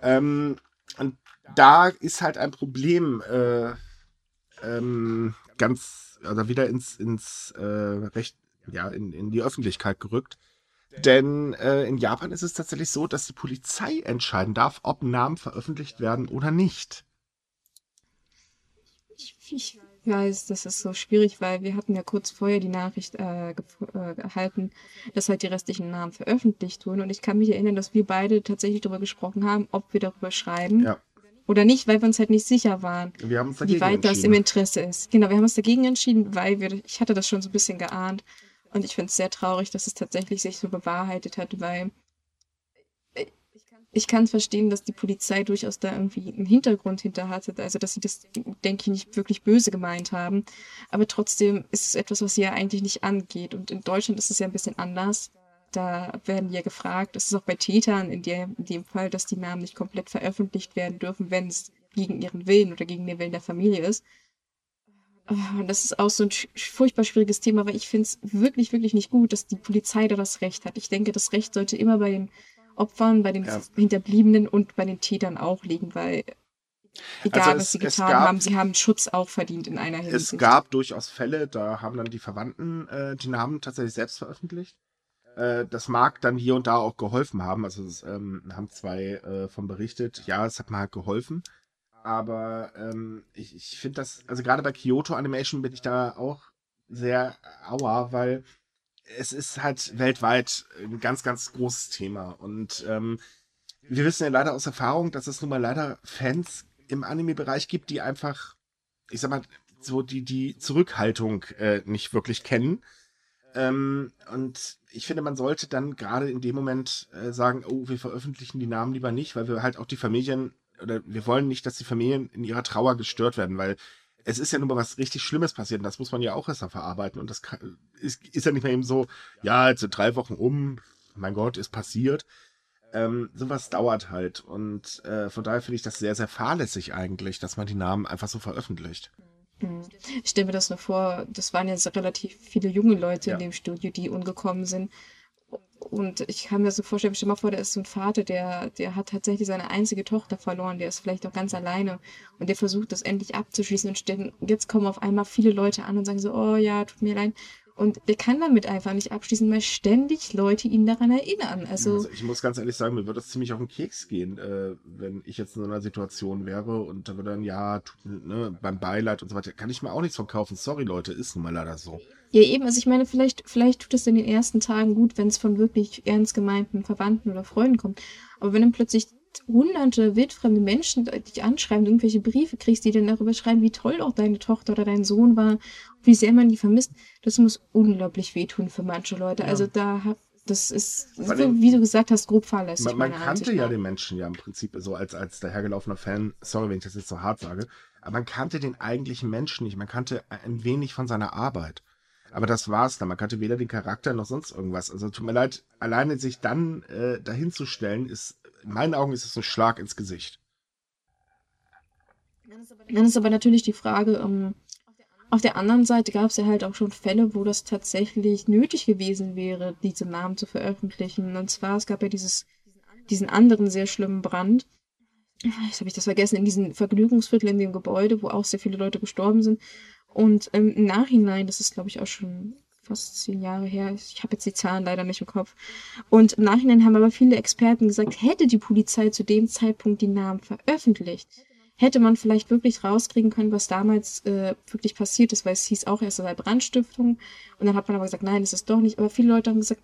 Ähm, und da ist halt ein Problem äh, ähm, ganz, also wieder ins, ins äh, Recht, ja, in, in die Öffentlichkeit gerückt. Denn äh, in Japan ist es tatsächlich so, dass die Polizei entscheiden darf, ob Namen veröffentlicht werden oder nicht. Ich, ich weiß, das ist so schwierig, weil wir hatten ja kurz vorher die Nachricht äh, gef- äh, erhalten, dass halt die restlichen Namen veröffentlicht wurden. Und ich kann mich erinnern, dass wir beide tatsächlich darüber gesprochen haben, ob wir darüber schreiben Ja. oder nicht, weil wir uns halt nicht sicher waren, Wir haben uns wie weit das im. Interesse ist. Genau, wir haben uns dagegen entschieden, weil wir, ich hatte das schon so ein bisschen geahnt. Und ich finde es sehr traurig, dass es tatsächlich sich so bewahrheitet hat, weil ich kann verstehen, dass die Polizei durchaus da irgendwie einen Hintergrund hinter hatte. Also, dass sie das, denke ich, nicht wirklich böse gemeint haben. Aber trotzdem ist es etwas, was sie ja eigentlich nicht angeht. Und in Deutschland ist es ja ein bisschen anders. Da werden ja gefragt, es ist auch bei Tätern in, der, in dem Fall, dass die Namen nicht komplett veröffentlicht werden dürfen, wenn es gegen ihren Willen oder gegen den Willen der Familie ist. Ah, das ist auch so ein furchtbar schwieriges Thema, weil ich finde es wirklich, wirklich nicht gut, dass die Polizei da das Recht hat. Ich denke, das Recht sollte immer bei den Opfern, bei den Ja. Hinterbliebenen und bei den Tätern auch liegen, weil egal, Also es- was sie getan gab- haben, sie haben Schutz auch verdient in einer Hinsicht. Es gab durchaus Fälle, da haben dann die Verwandten äh, die Namen tatsächlich selbst veröffentlicht. Äh, das mag dann hier und da auch geholfen haben. Also es ähm, haben zwei äh, von berichtet, ja, es hat mal halt geholfen. Aber ähm, ich, ich finde das, also gerade bei Kyoto Animation bin ich da auch sehr auer, weil es ist halt weltweit ein ganz, ganz großes Thema. Und ähm, wir wissen ja leider aus Erfahrung, dass es nun mal leider Fans im Anime-Bereich gibt, die einfach, ich sag mal, so die, die Zurückhaltung äh, nicht wirklich kennen. Ähm, und ich finde, man sollte dann gerade in dem Moment äh, sagen, oh, wir veröffentlichen die Namen lieber nicht, weil wir halt auch die Familien, oder wir wollen nicht, dass die Familien in ihrer Trauer gestört werden, weil es ist ja nun mal was richtig Schlimmes passiert und das muss man ja auch erstmal verarbeiten und das kann, ist, ist ja nicht mehr eben so, ja, jetzt sind drei Wochen um, mein Gott, ist passiert. Ähm, sowas dauert halt und äh, von daher finde ich das sehr, sehr fahrlässig eigentlich, dass man die Namen einfach so veröffentlicht. Mhm. Ich stelle mir das nur vor, das waren jetzt relativ viele junge Leute ja. in dem Studio, die umgekommen sind. Und ich kann mir so vorstellen, stell mal vor, der ist so ein Vater, der, der hat tatsächlich seine einzige Tochter verloren, der ist vielleicht auch ganz alleine und der versucht das endlich abzuschließen und jetzt kommen auf einmal viele Leute an und sagen so, oh ja, tut mir leid. Und der kann damit einfach nicht abschließen, weil ständig Leute ihn daran erinnern. Also, also ich muss ganz ehrlich sagen, mir würde das ziemlich auf den Keks gehen, äh, wenn ich jetzt in so einer Situation wäre und da würde dann, ja, ne, beim Beileid und so weiter, kann ich mir auch nichts verkaufen. Sorry, Leute, ist nun mal leider so. Ja, eben, also ich meine, vielleicht, vielleicht tut es in den ersten Tagen gut, wenn es von wirklich ernst gemeinten Verwandten oder Freunden kommt. Aber wenn dann plötzlich hunderte wildfremde Menschen dich anschreiben, irgendwelche Briefe kriegst, die dann darüber schreiben, wie toll auch deine Tochter oder dein Sohn war, wie sehr man die vermisst, das muss unglaublich wehtun für manche Leute. Ja. Also da das ist, so, wie du gesagt hast, grob fahrlässig. Man, man kannte ja den Menschen ja im Prinzip so als, als dahergelaufener Fan, sorry, wenn ich das jetzt so hart sage, aber man kannte den eigentlichen Menschen nicht. Man kannte ein wenig von seiner Arbeit. Aber das war's dann. Man kannte weder den Charakter noch sonst irgendwas. Also tut mir leid, alleine sich dann äh, dahin zu stellen, ist, in meinen Augen ist es ein Schlag ins Gesicht. Dann ist aber natürlich die Frage, um, ähm, auf der anderen Seite gab es ja halt auch schon Fälle, wo das tatsächlich nötig gewesen wäre, diese Namen zu veröffentlichen. Und zwar, es gab ja dieses, diesen anderen sehr schlimmen Brand. Jetzt habe ich das vergessen, in diesem Vergnügungsviertel in dem Gebäude, wo auch sehr viele Leute gestorben sind. Und ähm, im Nachhinein, das ist glaube ich auch schon fast zehn Jahre her, ich habe jetzt die Zahlen leider nicht im Kopf. Und im Nachhinein haben aber viele Experten gesagt, hätte die Polizei zu dem Zeitpunkt die Namen veröffentlicht, hätte man vielleicht wirklich rauskriegen können, was damals äh, wirklich passiert ist, weil es hieß auch erst, sei Brandstiftung. Und dann hat man aber gesagt, nein, es ist doch nicht. Aber viele Leute haben gesagt,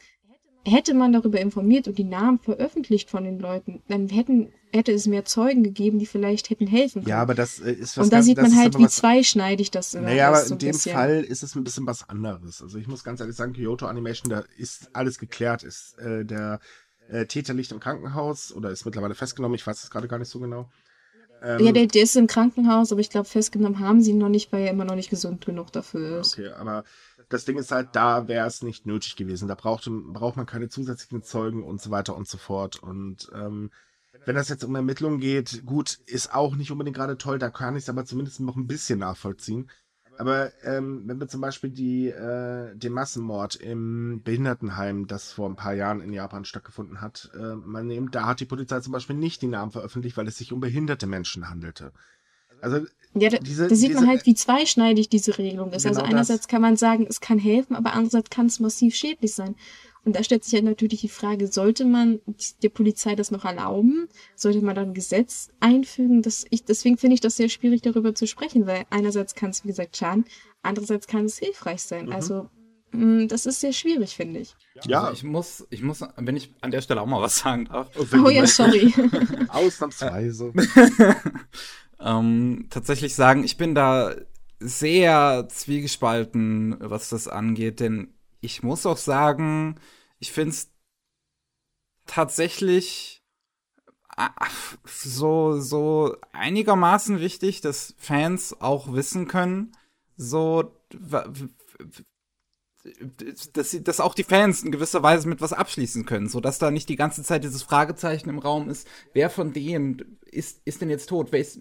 hätte man darüber informiert und die Namen veröffentlicht von den Leuten, dann hätten, hätte es mehr Zeugen gegeben, die vielleicht hätten helfen können. Ja, aber das äh, ist was Und da ganz, sieht man halt, wie was, zweischneidig das ist. Naja, aber in dem bisschen. Fall ist es ein bisschen was anderes. Also ich muss ganz ehrlich sagen, Kyoto Animation, da ist alles geklärt. Ist äh, der äh, Täter liegt im Krankenhaus oder ist mittlerweile festgenommen, ich weiß es gerade gar nicht so genau. Ähm, ja, der, der ist im Krankenhaus, aber ich glaube, festgenommen haben sie ihn noch nicht, weil er immer noch nicht gesund genug dafür ist. Okay, aber das Ding ist halt, da wäre es nicht nötig gewesen. Da braucht, braucht man keine zusätzlichen Zeugen und so weiter und so fort. Und ähm, wenn das jetzt um Ermittlungen geht, gut, ist auch nicht unbedingt gerade toll, da kann ich es aber zumindest noch ein bisschen nachvollziehen. Aber ähm, wenn wir zum Beispiel die, äh, den Massenmord im Behindertenheim, das vor ein paar Jahren in Japan stattgefunden hat, äh, man nehmen, da hat die Polizei zum Beispiel nicht die Namen veröffentlicht, weil es sich um behinderte Menschen handelte. Also ja, da, diese, da sieht diese, man halt, wie zweischneidig diese Regelung ist. Also genau also einerseits das. kann man sagen, es kann helfen, aber andererseits kann es massiv schädlich sein. Und da stellt sich ja natürlich die Frage, sollte man der Polizei das noch erlauben? Sollte man dann ein Gesetz einfügen? Das ich, deswegen finde ich das sehr schwierig, darüber zu sprechen, weil einerseits kann es, wie gesagt, schaden, andererseits kann es hilfreich sein. Mhm. Also mm, das ist sehr schwierig, finde ich. Ja, also ich muss, ich muss, wenn ich an der Stelle auch mal was sagen darf. Oh, ja, sorry. [laughs] Ausnahmsweise. [laughs] ähm, tatsächlich sagen, ich bin da sehr zwiegespalten, was das angeht, denn ich muss auch sagen, ich finde es tatsächlich so, so einigermaßen wichtig, dass Fans auch wissen können, so, dass, sie, dass auch die Fans in gewisser Weise mit was abschließen können, so dass da nicht die ganze Zeit dieses Fragezeichen im Raum ist, wer von denen ist, ist denn jetzt tot, wer ist,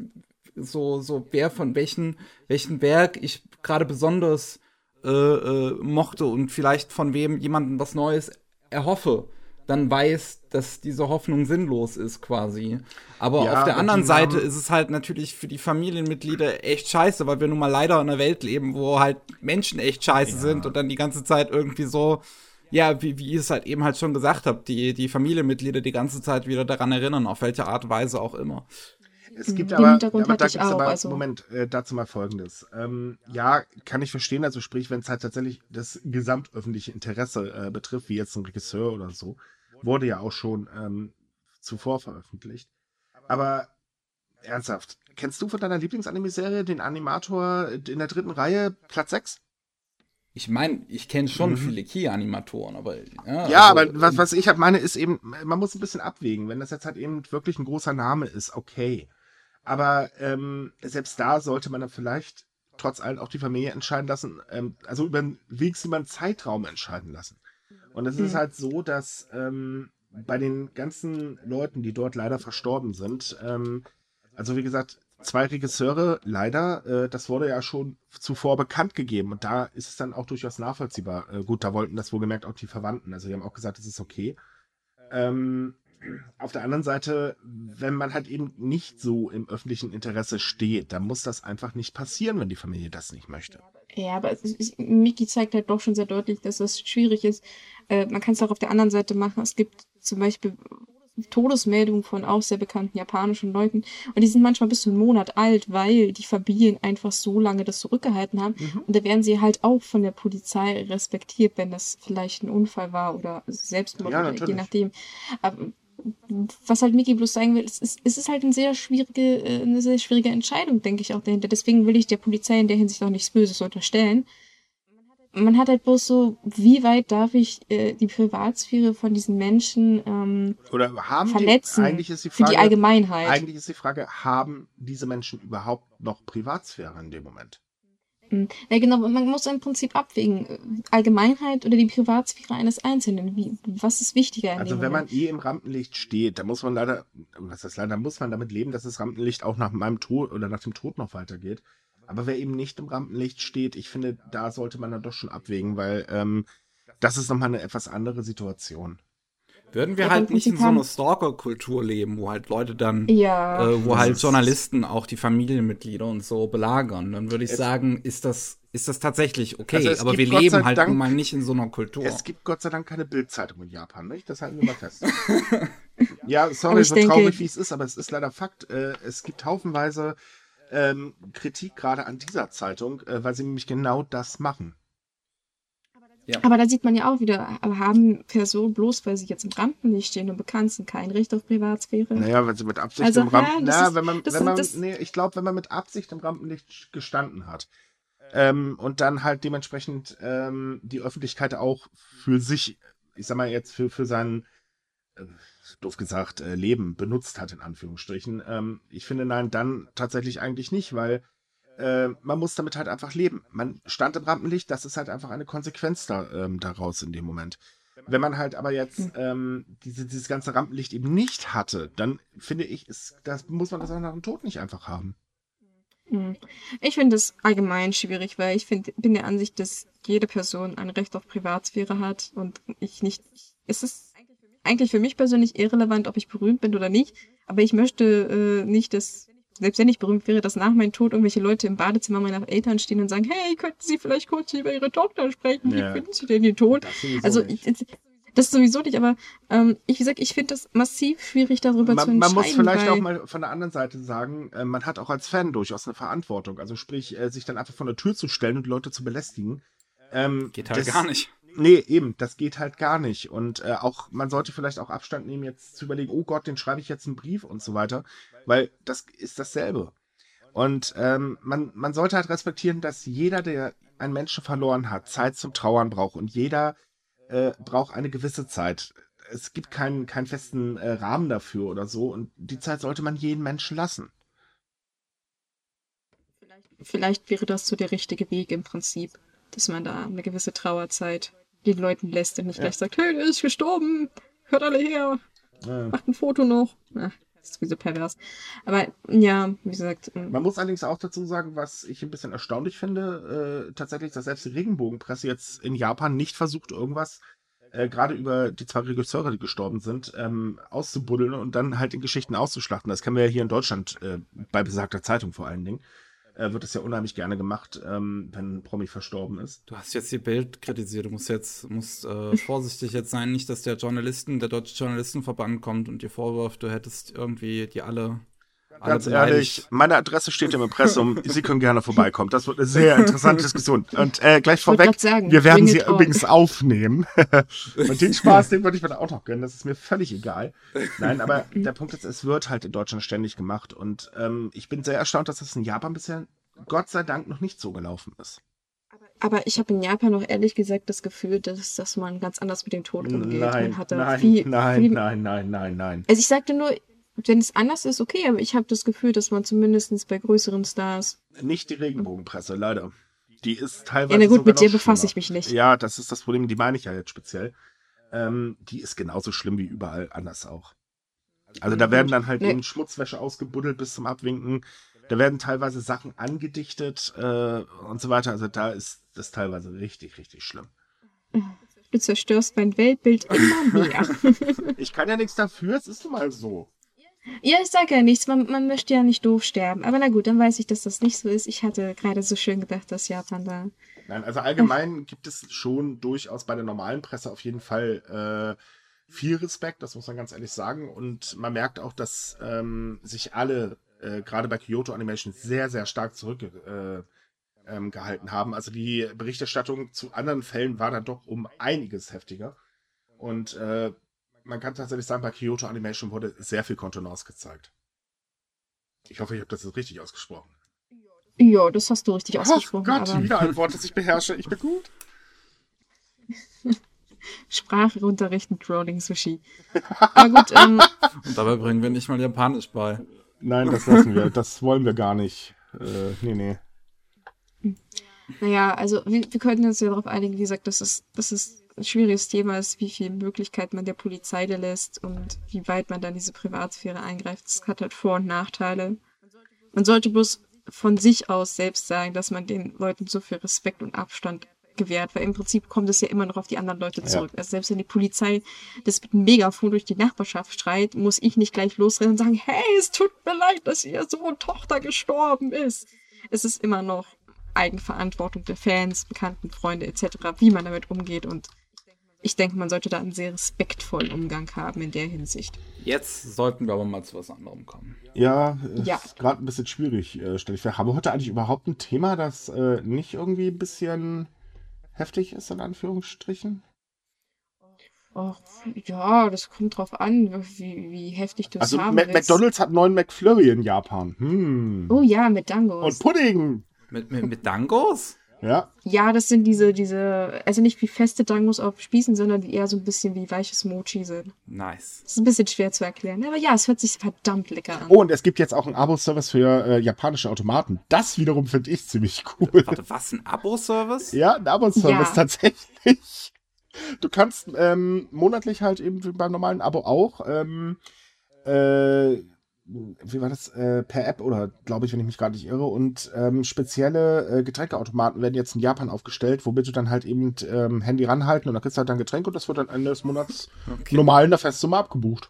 so, so, wer von welchen, welchen Werk ich gerade besonders äh, äh, mochte und vielleicht von wem jemanden was Neues erhoffe, dann weiß, dass diese Hoffnung sinnlos ist quasi. Aber ja, auf der anderen Seite ist es halt natürlich für die Familienmitglieder echt scheiße, weil wir nun mal leider in einer Welt leben, wo halt Menschen echt scheiße ja. sind und dann die ganze Zeit irgendwie so ja, wie, wie ihr es halt eben halt schon gesagt habt, die, die Familienmitglieder die ganze Zeit wieder daran erinnern, auf welche Art und Weise auch immer. Es gibt aber, aber da gibt's auch, aber, also. Moment, äh, dazu mal Folgendes. Ähm, ja, kann ich verstehen, also sprich, wenn es halt tatsächlich das gesamtöffentliche Interesse äh, betrifft, wie jetzt ein Regisseur oder so, wurde ja auch schon ähm, zuvor veröffentlicht. Aber ernsthaft, kennst du von deiner Lieblingsanime-Serie den Animator in der dritten Reihe, Platz 6? Ich meine, ich kenne schon mhm. viele Key-Animatoren, aber ja. Ja, also, aber was, was ich halt meine, ist eben, man muss ein bisschen abwägen. Wenn das jetzt halt eben wirklich ein großer Name ist, okay. Aber ähm, selbst da sollte man dann vielleicht trotz allem auch die Familie entscheiden lassen, ähm, also über einen wenigstens über einen Zeitraum entscheiden lassen. Und es mhm. ist halt so, dass ähm, bei den ganzen Leuten, die dort leider verstorben sind, ähm, also wie gesagt, zwei Regisseure, leider, äh, das wurde ja schon zuvor bekannt gegeben und da ist es dann auch durchaus nachvollziehbar. Äh, gut, da wollten das wohlgemerkt auch die Verwandten, also die haben auch gesagt, es ist okay. Ähm, auf der anderen Seite, wenn man halt eben nicht so im öffentlichen Interesse steht, dann muss das einfach nicht passieren, wenn die Familie das nicht möchte. Ja, aber ist, Miki zeigt halt doch schon sehr deutlich, dass das schwierig ist. Äh, man kann es auch auf der anderen Seite machen. Es gibt zum Beispiel Todesmeldungen von auch sehr bekannten japanischen Leuten. Und die sind manchmal bis zu einen Monat alt, weil die Familien einfach so lange das zurückgehalten haben. Mhm. Und da werden sie halt auch von der Polizei respektiert, wenn das vielleicht ein Unfall war oder Selbstmord, ja, oder je nachdem. Aber was halt Mickey bloß sagen will, es ist, es ist halt eine sehr schwierige, äh, eine sehr schwierige Entscheidung, denke ich auch dahinter. Deswegen will ich der Polizei in der Hinsicht auch nichts Böses unterstellen man hat halt bloß so, wie weit darf ich äh, die Privatsphäre von diesen Menschen ähm, Oder haben verletzen die, eigentlich ist die Frage, für die Allgemeinheit? Eigentlich ist die Frage, haben diese Menschen überhaupt noch Privatsphäre in dem Moment? Hm. Ja, genau, man muss im Prinzip abwägen, Allgemeinheit oder die Privatsphäre eines Einzelnen. Wie, was ist wichtiger? also wenn Moment? man eh im Rampenlicht steht, dann muss man leider, was heißt leider, muss man damit leben, dass das Rampenlicht auch nach meinem Tod oder nach dem Tod noch weitergeht. Aber wer eben nicht im Rampenlicht steht, ich finde, da sollte man dann doch schon abwägen, weil ähm, das ist nochmal eine etwas andere Situation. Würden wir ja, halt nicht in so einer Stalker-Kultur leben, wo halt Leute dann, ja, äh, wo halt Journalisten auch die Familienmitglieder und so belagern, dann würde ich es sagen, ist das, ist das tatsächlich okay. Also aber wir Gott leben halt Dank, mal nicht in so einer Kultur. Es gibt Gott sei Dank keine Bildzeitung in Japan, nicht? Das halten wir mal fest. [laughs] ja, sorry, so denke, traurig wie es ist, aber es ist leider Fakt. Äh, es gibt haufenweise ähm, Kritik gerade an dieser Zeitung, äh, weil sie nämlich genau das machen. Ja. Aber da sieht man ja auch wieder, haben Personen bloß, weil sie jetzt im Rampenlicht stehen und bekannt sind, kein Recht auf Privatsphäre? Naja, wenn sie mit Absicht also, im Rampenlicht, ja, na, wenn man, das, wenn man, das, nee, ich glaube, wenn man mit Absicht im Rampenlicht gestanden hat ähm, und dann halt dementsprechend ähm, die Öffentlichkeit auch für sich, ich sag mal jetzt für, für seinen, äh, doof gesagt, äh, Leben benutzt hat, in Anführungsstrichen. Ähm, ich finde, nein, dann tatsächlich eigentlich nicht, weil äh, man muss damit halt einfach leben. Man stand im Rampenlicht, das ist halt einfach eine Konsequenz da, ähm, daraus in dem Moment. Wenn man halt aber jetzt hm. ähm, diese, dieses ganze Rampenlicht eben nicht hatte, dann finde ich, ist, das muss man das auch nach dem Tod nicht einfach haben. Hm. Ich finde es allgemein schwierig, weil ich find, bin der Ansicht, dass jede Person ein Recht auf Privatsphäre hat und ich nicht. Es ist eigentlich für mich persönlich irrelevant, ob ich berühmt bin oder nicht. Aber ich möchte äh, nicht, dass, selbst wenn ich berühmt wäre, dass nach meinem Tod irgendwelche Leute im Badezimmer meiner Eltern stehen und sagen, hey, könnten Sie vielleicht kurz über Ihre Tochter sprechen? Wie ja. finden Sie denn den Tod? Also, ich, das sowieso nicht, aber ähm, ich sag, ich finde das massiv schwierig, darüber man, zu entscheiden. Man muss vielleicht auch mal von der anderen Seite sagen, äh, man hat auch als Fan durchaus eine Verantwortung. Also sprich, äh, sich dann einfach vor der Tür zu stellen und Leute zu belästigen. Ähm, Geht halt das, gar nicht. Nee, eben, das geht halt gar nicht. Und äh, auch, man sollte vielleicht auch Abstand nehmen, jetzt zu überlegen, oh Gott, den schreibe ich jetzt einen Brief und so weiter, weil das ist dasselbe. Und ähm, man, man sollte halt respektieren, dass jeder, der einen Menschen verloren hat, Zeit zum Trauern braucht und jeder äh, braucht eine gewisse Zeit. Es gibt keinen, keinen festen äh, Rahmen dafür oder so und die Zeit sollte man jeden Menschen lassen. Vielleicht wäre das so der richtige Weg im Prinzip, dass man da eine gewisse Trauerzeit den Leuten lässt und nicht ja. gleich sagt, hey, der ist gestorben, hört alle her, ja. macht ein Foto noch. Na, ist sowieso pervers. Aber ja, wie gesagt. Ähm, Man muss allerdings auch dazu sagen, was ich ein bisschen erstaunlich finde, äh, tatsächlich, dass selbst die Regenbogenpresse jetzt in Japan nicht versucht, irgendwas äh, gerade über die zwei Regisseure, die gestorben sind, ähm, auszubuddeln und dann halt in Geschichten auszuschlachten. Das kennen wir ja hier in Deutschland äh, bei besagter Zeitung vor allen Dingen äh, wird es ja unheimlich gerne gemacht, ähm, wenn ein Promi verstorben ist. Du hast jetzt die Bild kritisiert. Du musst jetzt musst, äh, [laughs] vorsichtig jetzt sein, nicht, dass der Journalisten, der Deutsche Journalistenverband kommt und dir vorwirft, du hättest irgendwie die alle Ganz ehrlich, meine Adresse steht im Impressum. [laughs] Sie können gerne vorbeikommen. Das wird eine sehr interessante Diskussion. Und äh, gleich vorweg, sagen, wir werden sie übrigens aufnehmen. [laughs] Und den Spaß, den würde ich mir da auch noch gönnen. Das ist mir völlig egal. Nein, aber der Punkt ist, es wird halt in Deutschland ständig gemacht. Und ähm, ich bin sehr erstaunt, dass das in Japan bisher Gott sei Dank noch nicht so gelaufen ist. Aber ich habe in Japan auch ehrlich gesagt das Gefühl, dass, dass man ganz anders mit dem Tod umgeht. Nein, man hatte nein, viel, nein, viel, nein, nein, nein, nein. Also ich sagte nur, wenn es anders ist, okay, aber ich habe das Gefühl, dass man zumindest bei größeren Stars. Nicht die Regenbogenpresse, leider. Die ist teilweise. Ja, na gut, mit noch befasse ich mich nicht. Ja, das ist das Problem, die meine ich ja jetzt speziell. Ähm, die ist genauso schlimm wie überall anders auch. Also da werden dann halt Nee. eben Schmutzwäsche ausgebuddelt bis zum Abwinken. Da werden teilweise Sachen angedichtet äh, und so weiter. Also da ist das teilweise richtig, richtig schlimm. Du zerstörst mein Weltbild immer mehr. [laughs] Ich kann ja nichts dafür, es ist nun mal so. Ja, ich sage ja nichts, man, man möchte ja nicht doof sterben. Aber na gut, dann weiß ich, dass das nicht so ist. Ich hatte gerade so schön gedacht, dass Japan da. Nein, also allgemein gibt es schon durchaus bei der normalen Presse auf jeden Fall äh, viel Respekt, das muss man ganz ehrlich sagen. Und man merkt auch, dass ähm, sich alle, äh, gerade bei Kyoto Animation, sehr, sehr stark zurückgehalten äh, ähm, haben. Also die Berichterstattung zu anderen Fällen war dann doch um einiges heftiger. Und äh, man kann tatsächlich sagen, bei Kyoto Animation wurde sehr viel Kontenance gezeigt. Ich hoffe, ich habe das jetzt richtig ausgesprochen. Ja, das hast du richtig Oh ausgesprochen. Gott, aber wieder ein Wort, das ich beherrsche. Ich bin gut. [laughs] Sprachunterricht mit Rolling Sushi. Aber gut, ähm, [laughs] Und dabei bringen wir nicht mal Japanisch bei. Nein, das lassen wir. Das wollen wir gar nicht. Äh, nee, nee. naja, also wir, wir könnten uns ja darauf einigen, wie gesagt, dass es, dass es schwieriges Thema ist, wie viel Möglichkeit man der Polizei da lässt und wie weit man dann diese Privatsphäre eingreift. Das hat halt Vor- und Nachteile. Man sollte bloß von sich aus selbst sagen, dass man den Leuten so viel Respekt und Abstand gewährt, weil im Prinzip kommt es ja immer noch auf die anderen Leute Ja. zurück. Also selbst wenn die Polizei das mit einem Megafon durch die Nachbarschaft schreit, muss ich nicht gleich losrennen und sagen, hey, es tut mir leid, dass ihr Sohn Tochter gestorben ist. Es ist immer noch Eigenverantwortung der Fans, Bekannten, Freunde etc., wie man damit umgeht und ich denke, man sollte da einen sehr respektvollen Umgang haben in der Hinsicht. Jetzt sollten wir aber mal zu was anderem kommen. Ja, Ja. ist gerade ein bisschen schwierig, äh, stelle ich fest. Haben wir heute eigentlich überhaupt ein Thema, das äh, nicht irgendwie ein bisschen heftig ist, in Anführungsstrichen? Och, ja, das kommt drauf an, wie, wie heftig du es Also haben willst. McDonalds hat neuen McFlurry in Japan. Hm. Oh ja, mit Dangos. Und Pudding. Mit, mit, mit Dangos? Ja, Ja, das sind diese, diese, also nicht wie feste Dangos auf Spießen, sondern die eher so ein bisschen wie weiches Mochi sind. Nice. Das ist ein bisschen schwer zu erklären. Aber ja, es hört sich verdammt lecker an. Oh, und es gibt jetzt auch einen Abo-Service für äh, japanische Automaten. Das wiederum finde ich ziemlich cool. Warte, was? Ein Abo-Service? Ja, ein Abo-Service Ja. tatsächlich. Du kannst ähm, monatlich halt eben wie beim normalen Abo auch, ähm, äh, wie war das, äh, per App oder glaube ich, wenn ich mich gerade nicht irre, und ähm, spezielle äh, Getränkeautomaten werden jetzt in Japan aufgestellt, womit du dann halt eben ähm, Handy ranhalten und dann kriegst du halt dein Getränk und das wird dann Ende des Monats [laughs] Okay. normal in der Festsumme abgebucht.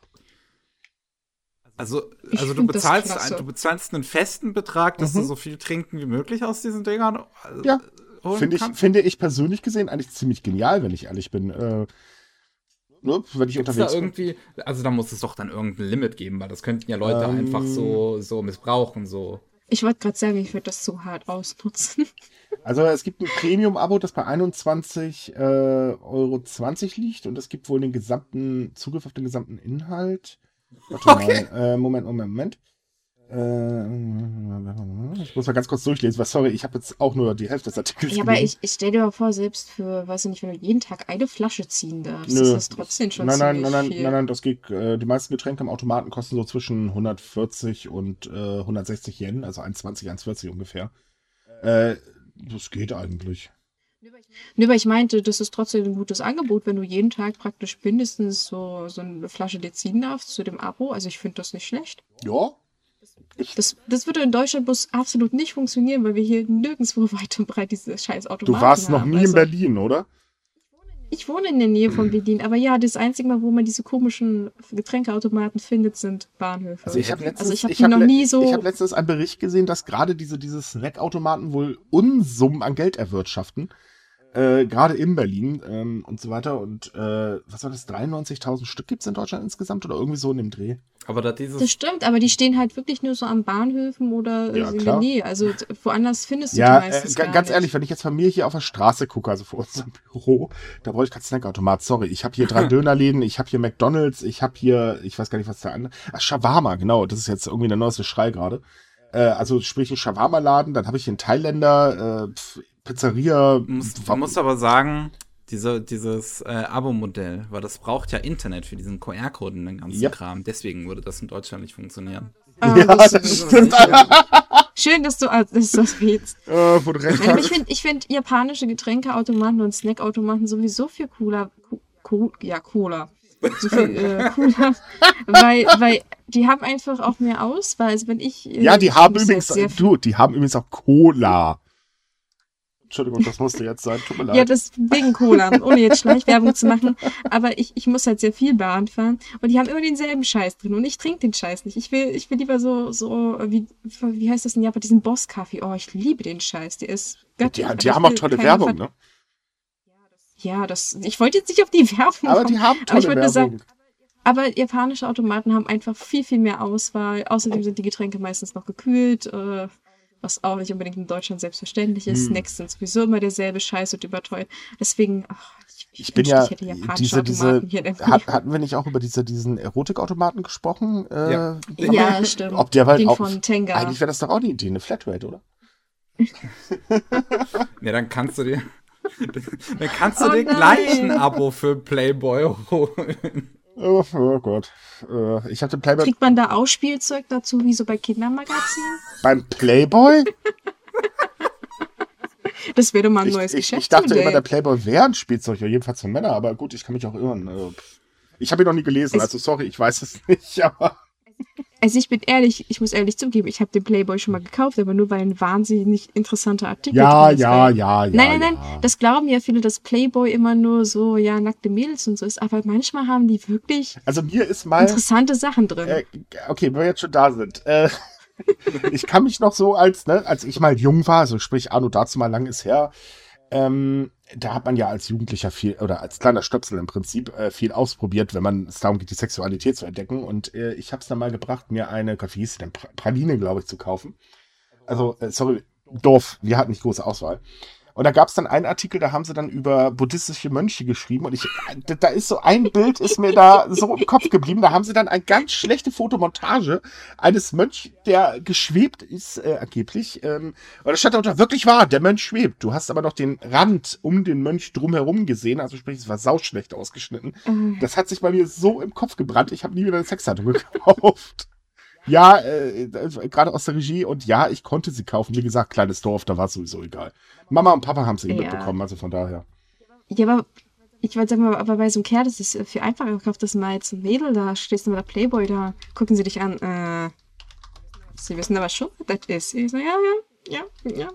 Also, also du bezahlst, ein, du bezahlst einen festen Betrag, dass Mhm. du so viel trinken wie möglich aus diesen Dingern äh, Ja, holen Finde ich, kannst. finde ich persönlich gesehen eigentlich ziemlich genial, wenn ich ehrlich bin. Äh, ne, wenn ich Gibt's da unterwegs bin. irgendwie, also da muss es doch dann irgendein Limit geben, weil das könnten ja Leute Ähm. einfach so, so missbrauchen, so. Ich wollte gerade sagen, ich würde das zu hart ausnutzen. [laughs] Also es gibt ein Premium-Abo, das bei 21,20 äh, Euro liegt und es gibt wohl den gesamten Zugriff auf den gesamten Inhalt. Warte [laughs] Okay. mal, äh, Moment, Moment, Moment. Äh, ich muss mal ganz kurz durchlesen, weil sorry, ich habe jetzt auch nur die Hälfte des Artikels Ja, aber gelesen. ich, ich stell dir mal vor, selbst für, weiß ich nicht, wenn du jeden Tag eine Flasche ziehen darfst, Nö. ist das trotzdem schon nein, nein, ziemlich nein, nein, viel. nein, nein, das geht. Äh, die meisten Getränke im Automaten kosten so zwischen 140 und äh, 160 Yen, also 1,20, 1,40 ungefähr. Äh, das geht eigentlich. Nö, aber ich meinte, das ist trotzdem ein gutes Angebot, wenn du jeden Tag praktisch mindestens so, so eine Flasche dir ziehen darfst zu dem Abo. Also ich finde das nicht schlecht. Ja, Das, das würde in Deutschland bloß absolut nicht funktionieren, weil wir hier nirgendwo [laughs] weit und breit diese scheiß Automaten du warst noch haben. nie in Also, Berlin, oder? Ich wohne in der Nähe von Berlin, aber ja, das einzige Mal, wo man diese komischen Getränkeautomaten findet, sind Bahnhöfe. Also ich habe letztens, Also ich habe ich hab noch nie so. Ich habe letztens einen Bericht gesehen, dass gerade diese diese Snackautomaten wohl Unsummen an Geld erwirtschaften. Äh, gerade in Berlin ähm, und so weiter. Und äh, was war das? 93.000 Stück gibt es in Deutschland insgesamt oder irgendwie so in dem Dreh? Aber da dieses, Das stimmt, aber die stehen halt wirklich nur so am Bahnhöfen oder Ja, in klar. der Nähe. Also woanders findest du Ja, die äh, meistens gar ganz nicht. ehrlich, wenn ich jetzt von mir hier auf der Straße gucke, also vor unserem [laughs] Büro, da brauche ich keinen Snackautomat. Sorry, ich habe hier drei [laughs] Dönerläden, ich habe hier McDonald's, ich habe hier, ich weiß gar nicht, was der andere. Ach, Shawarma, genau, das ist jetzt irgendwie der neueste Schrei gerade. Äh, also sprich ein Shawarma-Laden, dann habe ich hier einen Thailänder, äh, Pf- Pizzeria. muss, Wa- man muss aber sagen, Diese, dieses äh, Abo-Modell, weil das braucht ja Internet für diesen QR-Code und den ganzen Ja. Kram. Deswegen würde das in Deutschland nicht funktionieren. Ah, Ja, das- das stimmt. [laughs] Schön, dass du dass du das willst. [laughs] Äh, du ich finde ich find japanische Getränkeautomaten und Snackautomaten sowieso viel cooler. Co ja, Cola. So viel äh, [laughs] cooler. weil, weil die haben einfach auch mehr Auswahl. Also wenn ich. äh, Ja, die haben übrigens, du, die haben übrigens auch Cola. Entschuldigung, das musste jetzt sein. Tut mir leid. Ja, das wegen Cola, ohne jetzt Schleichwerbung zu machen. Aber ich, ich muss halt sehr viel Bahn fahren und die haben immer denselben Scheiß drin und ich trinke den Scheiß nicht. Ich will, ich will lieber so, so, wie, wie heißt das in Japan, diesen Boss-Kaffee. Oh, ich liebe den Scheiß. Der ist die, göttlich. die ich haben auch tolle Werbung, Ver- ne? Ja, das, ich wollte jetzt nicht auf die Werbung Aber kommen. die haben tolle Werbung. sagen, aber japanische Automaten haben einfach viel, viel mehr Auswahl. Außerdem sind die Getränke meistens noch gekühlt, äh, was auch nicht unbedingt in Deutschland selbstverständlich ist. Hm. Snacks sind sowieso immer derselbe Scheiß und überteuert. Deswegen, ach, ich, ich, Ich bin ja ich hätte japanische diese, diese, Automaten hier. hat, hatten wir nicht auch über diese, diesen Erotikautomaten gesprochen? Äh, Ja. Nähe. ja, stimmt. Ob der weil Den auch, von Tenga. eigentlich wäre das doch auch eine Idee, eine Flatrate, oder? [laughs] Ja, dann kannst du dir. [laughs] Dann kannst du Oh dir nein. gleich ein Abo für Playboy holen. Oh, oh Gott. Äh, ich hatte Playboy Kriegt man da auch Spielzeug dazu, wie so bei Kindermagazinen? beim Playboy. Das wäre doch mal ein Ich, neues ich, ich Geschäftsmodell. dachte immer, der Playboy wäre ein Spielzeug, ja, jedenfalls für Männer, aber gut, ich kann mich auch irren. Pff. Ich habe ihn noch nie gelesen, Es- also sorry, ich weiß es [laughs] nicht, aber Also ich bin ehrlich, ich muss ehrlich zugeben, ich habe den Playboy schon mal gekauft, aber nur weil ein wahnsinnig interessanter Artikel ja, drin ist. ja, ja, ja. Nein, nein, nein, ja. das glauben ja viele, dass Playboy immer nur so, ja, nackte Mädels und so ist, aber manchmal haben die wirklich Also mir ist mal, interessante Sachen drin. äh, okay, wenn wir jetzt schon da sind, äh, [laughs] ich kann mich noch so als, ne, als ich mal jung war, also sprich Arno dazu mal lang ist her, ähm, da hat man ja als Jugendlicher viel, oder als kleiner Stöpsel im Prinzip, äh, viel ausprobiert, wenn man es darum geht, die Sexualität zu entdecken. Und äh, ich habe es dann mal gebracht, mir eine, Gott, wie hieß sie denn, Pra- Praline, glaube ich, zu kaufen. Also, äh, sorry, doof, wir hatten nicht große Auswahl. Und da gab es dann einen Artikel, da haben sie dann über buddhistische Mönche geschrieben und ich, da- ist so ein Bild, ist mir da so im Kopf geblieben. Da haben sie dann eine ganz schlechte Fotomontage eines Mönch, der geschwebt ist, äh, angeblich. Ähm, und da stand unter wirklich wahr, der Mönch schwebt. Du hast aber noch den Rand um den Mönch drumherum gesehen, also sprich, es war sauschlecht ausgeschnitten. Äh, Das hat sich bei mir so im Kopf gebrannt, ich habe nie wieder eine Sexzeitung [laughs] gekauft. Ja, äh, äh, gerade aus der Regie und ja, ich konnte sie kaufen. Wie gesagt, kleines Dorf, da war es sowieso egal. Mama und Papa haben sie Ja. mitbekommen, also von daher. ja, aber ich wollte sagen, aber bei so einem Kerl, das ist viel einfacher gekauft, das mal jetzt ein Mädel, da stehst du mit der Playboy, da gucken sie dich an, äh, sie wissen aber schon, was das ist. Ich so, ja, ja, ja, ja.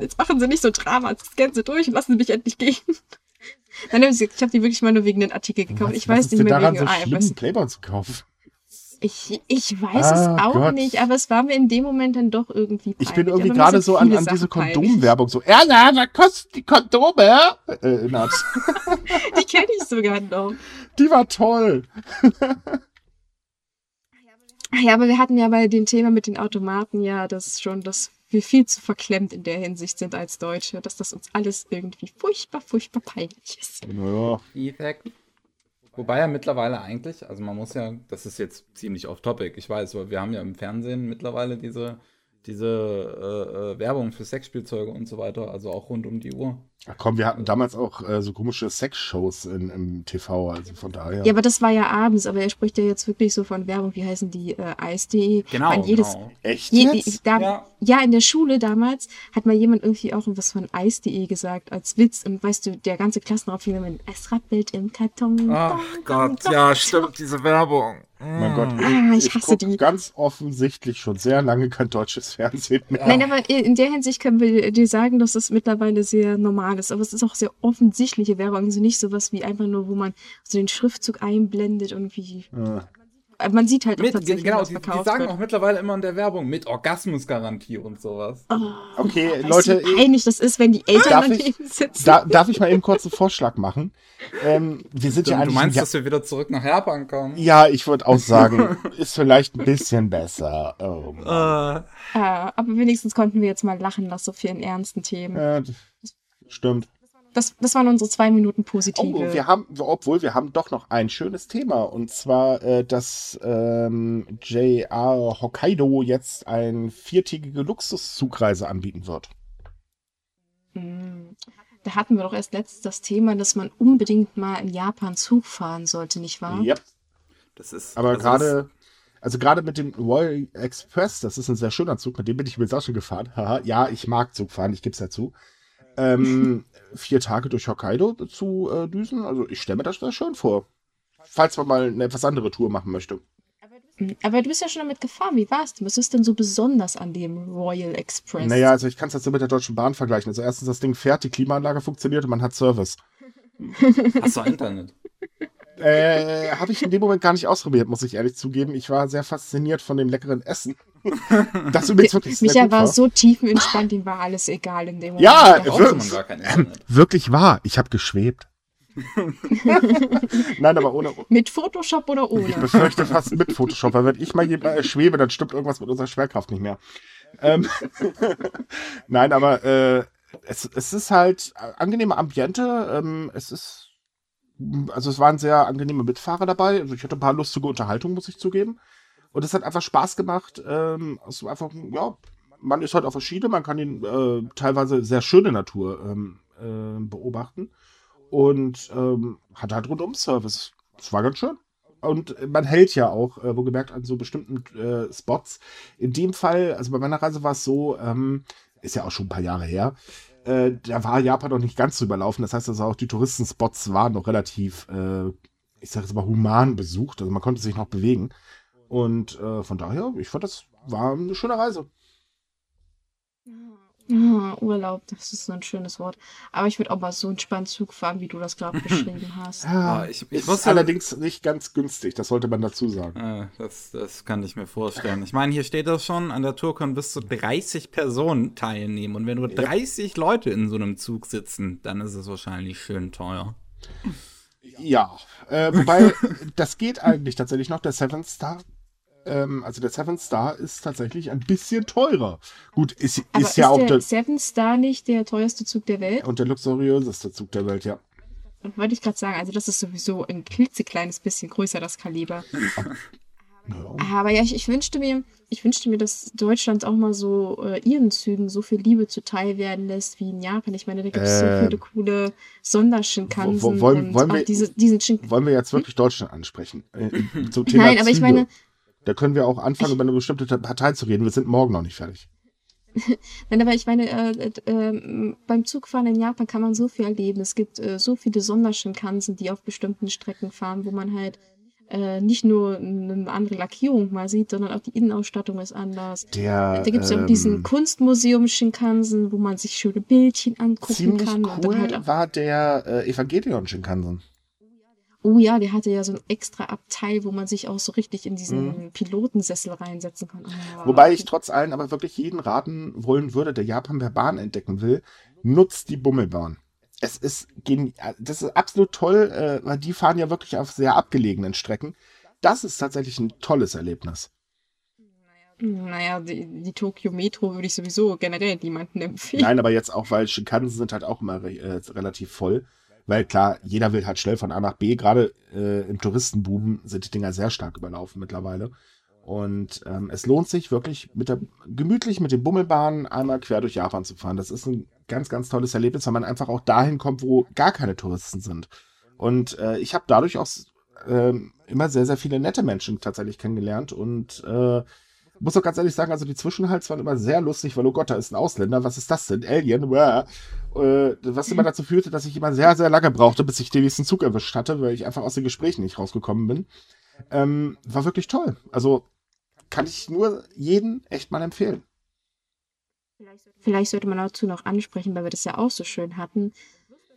Jetzt machen sie nicht so Drama, jetzt scannen sie durch und lassen sie mich endlich gehen. [laughs] Dann haben sie gesagt, ich habe die wirklich mal nur wegen den Artikel gekauft. ich weiß ist nicht mehr daran wegen so schlimm, was- Playboy zu kaufen? Ich, ich weiß Ah, es auch Gott. nicht, aber es war mir in dem Moment dann doch irgendwie Ich peinlich. bin irgendwie gerade so an, an diese. Kondomwerbung so, Erna, was kosten die Kondome? Äh, erinnert. [laughs] Die kenne ich sogar noch. Die war toll. [laughs] Ja, aber wir hatten ja bei dem Thema mit den Automaten ja das schon, dass wir viel zu verklemmt in der Hinsicht sind als Deutsche, dass das uns alles irgendwie furchtbar, furchtbar peinlich ist. Naja. Effekt. Wobei ja mittlerweile eigentlich, also man muss ja, das ist jetzt ziemlich off-topic, ich weiß, aber wir haben ja im Fernsehen mittlerweile diese, diese äh, äh, Werbung für Sexspielzeuge und so weiter, also auch rund um die Uhr. Ach komm, wir hatten damals auch äh, so komische Sexshows in, im TV, also von daher. Ja, aber das war ja abends, aber er spricht ja jetzt wirklich so von Werbung, wie heißen die, äh, Eis.de. Genau, An jedes, genau. Echt Je, jetzt? da, Ja. ja. in der Schule damals hat mal jemand irgendwie auch was von Eis.de gesagt als Witz und weißt du, der ganze Klassenraum fing mit Es rappelt im Karton. Ach Gott, ja, stimmt, diese Werbung. Mein Gott, Ah, ich hasse guck die. ganz offensichtlich schon sehr lange kein deutsches Fernsehen mehr. Nein, aber in der Hinsicht können wir dir sagen, dass es mittlerweile sehr normal ist. Aber es ist auch sehr offensichtliche Werbung. Also nicht sowas wie einfach nur, wo man so den Schriftzug einblendet irgendwie. Äh, Man sieht halt auch Mit, tatsächlich, genau, was die, die verkauft sagen wird. auch mittlerweile immer in der Werbung mit Orgasmusgarantie und sowas. okay, Weißt Leute, wie peinlich das ist, wenn die Eltern Darf daneben ich- sitzen. da, darf ich mal eben kurz einen Vorschlag machen? Ähm, wir sind ja Du, eigentlich. du meinst, ja, dass wir wieder zurück nach Japan kommen? ja, ich würde auch sagen, [laughs] ist vielleicht ein bisschen besser. Oh. Äh, Ah, aber wenigstens konnten wir jetzt mal lachen nach so vielen ernsten Themen. Äh, stimmt. Das, das waren unsere zwei Minuten Oh, positive. wir haben, obwohl wir haben doch noch ein schönes Thema und zwar, äh, dass ähm, JR Hokkaido jetzt eine viertägige Luxuszugreise anbieten wird. Mm. da hatten wir doch erst letztens das Thema, dass man unbedingt mal in Japan Zug fahren sollte, nicht wahr? Yep. Das ist. Aber also gerade, also gerade mit dem Royal Express, das ist ein sehr schöner Zug, mit dem bin ich übrigens auch schon gefahren. Ja, ich mag Zug fahren, ich gebe es dazu. Ähm, [laughs] vier Tage durch Hokkaido zu äh, düsen, also ich stelle mir das sehr schön vor. Falls man mal eine etwas andere Tour machen möchte. Aber du bist ja schon damit gefahren. Wie war's denn? Was ist denn so besonders an dem Royal Express? Naja, also ich kann es jetzt so mit der Deutschen Bahn vergleichen. Also erstens, das Ding fährt, die Klimaanlage funktioniert und man hat Service. Das, [laughs] hast du Internet? Äh, habe ich in dem Moment gar nicht ausprobiert, muss ich ehrlich zugeben. Ich war sehr fasziniert von dem leckeren Essen. Das übrigens wirklich sehr Micha gut war war. so tiefenentspannt, ihm war alles egal in dem Moment. Ja, wirklich. kein Internet. Wirklich wahr. Ich habe geschwebt. [laughs] Nein, aber ohne. Mit Photoshop oder ohne? Ich befürchte fast mit Photoshop, weil wenn ich mal hier äh, schwebe, dann stimmt irgendwas mit unserer Schwerkraft nicht mehr. Ähm, [laughs] Nein, aber äh, es, es ist halt äh, angenehme Ambiente. Ähm, es ist, also es waren sehr angenehme Mitfahrer dabei. Also ich hatte ein paar lustige Unterhaltungen, muss ich zugeben. Und es hat einfach Spaß gemacht. Ähm, war einfach, ja, man ist halt auf verschiedene, man kann den äh, teilweise sehr schöne Natur ähm, äh, beobachten. Und ähm, hat halt rundum Service. Das war ganz schön. Und man hält ja auch, äh, wo gemerkt, an so bestimmten äh, Spots. In dem Fall, also bei meiner Reise war es so, ähm, ist ja auch schon ein paar Jahre her, äh, da war Japan noch nicht ganz so überlaufen. Das heißt also auch die Touristenspots waren noch relativ, äh, ich sage jetzt mal, human besucht. Also man konnte sich noch bewegen. Und äh, von daher, ich fand, das war eine schöne Reise. Ah, Urlaub, das ist so ein schönes Wort. Aber ich würde auch mal so entspannt Zug fahren, wie du das gerade [laughs] beschrieben hast. Ah, ich- ich ist muss ja- allerdings nicht ganz günstig, das sollte man dazu sagen. Äh, das, das kann ich mir vorstellen. Ich meine, hier steht das schon, an der Tour können bis zu 30 Personen teilnehmen. Und wenn nur 30 Leute in so einem Zug sitzen, dann ist es wahrscheinlich schön teuer. Ja, äh, wobei [laughs] das geht eigentlich tatsächlich noch. Der Seven Star, ähm, also der Seven Star ist tatsächlich ein bisschen teurer. Gut, ist, Aber ist ja auch der der, Seven Star nicht der teuerste Zug der Welt? und der luxuriöseste Zug der Welt, ja. Wollte ich gerade sagen, also das ist sowieso ein klitzekleines bisschen größer, das Kaliber. ja. Aber ja, ich, ich wünschte mir, ich wünschte mir, dass Deutschland auch mal so äh, ihren Zügen so viel Liebe zuteil werden lässt wie in Japan. Ich meine, da gibt es so Ähm, viele coole Sondershinkansen wo- wo- wollen- und wollen wir- diese, diesen. Wollen wir jetzt wirklich Deutschland ansprechen? Äh, zum Thema Nein, aber ich Züge. meine, Da können wir auch anfangen, über eine bestimmte Partei zu reden. Wir sind morgen noch nicht fertig. [laughs] Nein, aber ich meine, äh, äh, äh, beim Zugfahren in Japan kann man so viel erleben. Es gibt äh, so viele Sondershinkansen, die auf bestimmten Strecken fahren, wo man halt äh, nicht nur eine andere Lackierung mal sieht, sondern auch die Innenausstattung ist anders. Der, Da gibt es ja auch ähm, diesen Kunstmuseum Shinkansen, wo man sich schöne Bildchen angucken Ziemlich kann. Und dann cool halt war der äh, Evangelion Shinkansen. Oh ja, der hatte ja so ein extra Abteil, wo man sich auch so richtig in diesen Mhm. Pilotensessel reinsetzen kann. Ah, Wobei ich trotz allem aber wirklich jeden raten wollen würde, der Japan per Bahn entdecken will, nutzt die Bummelbahn. Es ist genial. Das ist absolut toll, äh, weil die fahren ja wirklich auf sehr abgelegenen Strecken. Das ist tatsächlich ein tolles Erlebnis. Naja, die, die Tokyo Metro würde ich sowieso generell niemandem empfehlen. Nein, aber jetzt auch, weil Shinkansen sind halt auch immer äh, relativ voll. Weil klar, jeder will halt schnell von A nach B. Gerade äh, im Touristenbuben sind die Dinger sehr stark überlaufen mittlerweile. Und ähm, es lohnt sich wirklich mit der, gemütlich mit den Bummelbahnen einmal quer durch Japan zu fahren. Das ist ein ganz, ganz tolles Erlebnis, weil man einfach auch dahin kommt, wo gar keine Touristen sind. Und äh, ich habe dadurch auch ähm, immer sehr, sehr viele nette Menschen tatsächlich kennengelernt und äh, muss auch ganz ehrlich sagen, also die Zwischenhalts waren immer sehr lustig, weil, oh Gott, da ist ein Ausländer, was ist das denn? Alien, Wah. äh, was immer dazu führte, dass ich immer sehr, sehr lange brauchte, bis ich den nächsten Zug erwischt hatte, weil ich einfach aus den Gesprächen nicht rausgekommen bin. Ähm, war wirklich toll. Also kann ich nur jeden echt mal empfehlen. Vielleicht sollte man dazu noch ansprechen, weil wir das ja auch so schön hatten.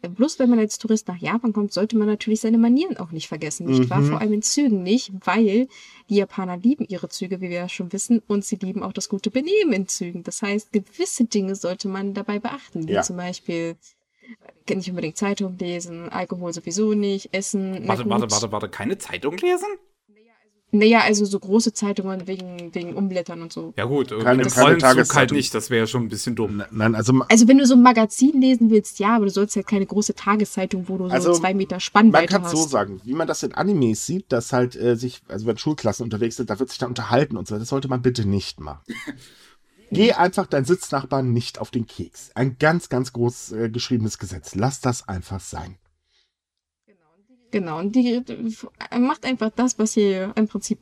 Bloß wenn man als Tourist nach Japan kommt, sollte man natürlich seine Manieren auch nicht vergessen, nicht wahr? Mhm. Vor allem in Zügen nicht, weil die Japaner lieben ihre Züge, wie wir ja schon wissen, und sie lieben auch das gute Benehmen in Zügen. Das heißt, gewisse Dinge sollte man dabei beachten, wie Ja. zum Beispiel äh, nicht unbedingt Zeitung lesen, Alkohol sowieso nicht, Essen. Warte, warte, warte, warte, keine Zeitung lesen? Naja, also so große Zeitungen wegen, wegen Umblättern und so. Ja gut, Keine- keine Zug halt Tageszeitung. nicht, das wäre schon ein bisschen dumm. Nein, also Also wenn du so ein Magazin lesen willst, ja, aber du sollst halt keine große Tageszeitung, wo du so Also, zwei Meter man Spannweite kann hast. so sagen, wie man das in Animes sieht, dass halt äh, sich, also wenn Schulklassen unterwegs sind, da wird sich dann unterhalten und so. Das sollte man bitte nicht machen. [laughs] Geh einfach dein Sitznachbarn nicht auf den Keks. Ein ganz, ganz groß äh, geschriebenes Gesetz. Lass das einfach sein. Genau, und die er macht einfach das, was ihr im Prinzip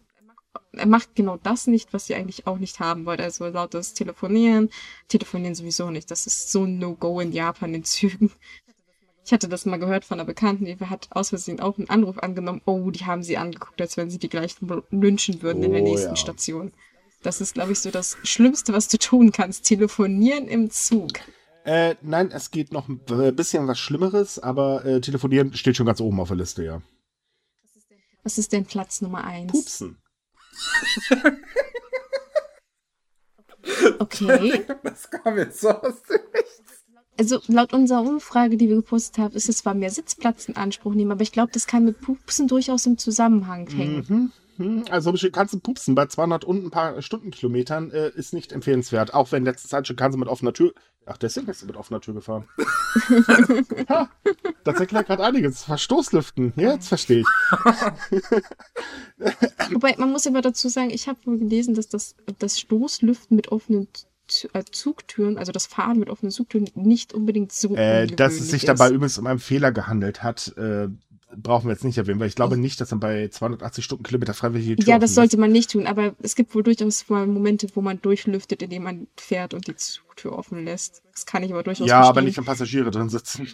er macht genau das nicht, was ihr eigentlich auch nicht haben wollt. Also lautes Telefonieren, Telefonieren sowieso nicht. Das ist so ein No-Go in Japan in Zügen. Ich hatte das mal gehört von einer Bekannten, die hat aus Versehen auch einen Anruf angenommen. Oh, die haben sie angeguckt, als wenn sie die gleichen lynchen würden in der Oh, nächsten ja. Station. Das ist, glaube ich, so das Schlimmste, was du tun kannst. Telefonieren im Zug. Äh, nein, es geht noch ein bisschen was Schlimmeres, aber äh, telefonieren steht schon ganz oben auf der Liste, ja. Was ist denn Platz Nummer eins? Pupsen. [laughs] Okay. Das kam jetzt so aus dem Also laut unserer Umfrage, die wir gepostet haben, ist es zwar mehr Sitzplatz in Anspruch nehmen, aber ich glaube, das kann mit Pupsen durchaus im Zusammenhang hängen. Mhm. Hm, Also kannst du pupsen bei 200 und ein paar Stundenkilometern äh, ist nicht empfehlenswert. Auch wenn letzte Zeit schon kannst du mit offener Tür. Ach, deswegen bist du mit offener Tür gefahren. [laughs] ha, das erklärt gerade einiges. Verstoßlüften. Ja, jetzt verstehe ich. [laughs] Wobei, man muss aber dazu sagen, ich habe wohl gelesen, dass das, das Stoßlüften mit offenen äh, Zugtüren, also das Fahren mit offenen Zugtüren, nicht unbedingt so Äh, dass es sich ist. dabei übrigens um einen Fehler gehandelt hat, äh, brauchen wir jetzt nicht erwähnen, weil ich glaube nicht, dass man bei 280 Stundenkilometer freiwillig die Tür Ja, das sollte man nicht tun, aber es gibt wohl durchaus mal Momente, wo man durchlüftet, indem man fährt und die Zugtür offen lässt. Das kann ich aber durchaus Ja, verstehen. aber nicht, wenn Passagiere drin sitzen.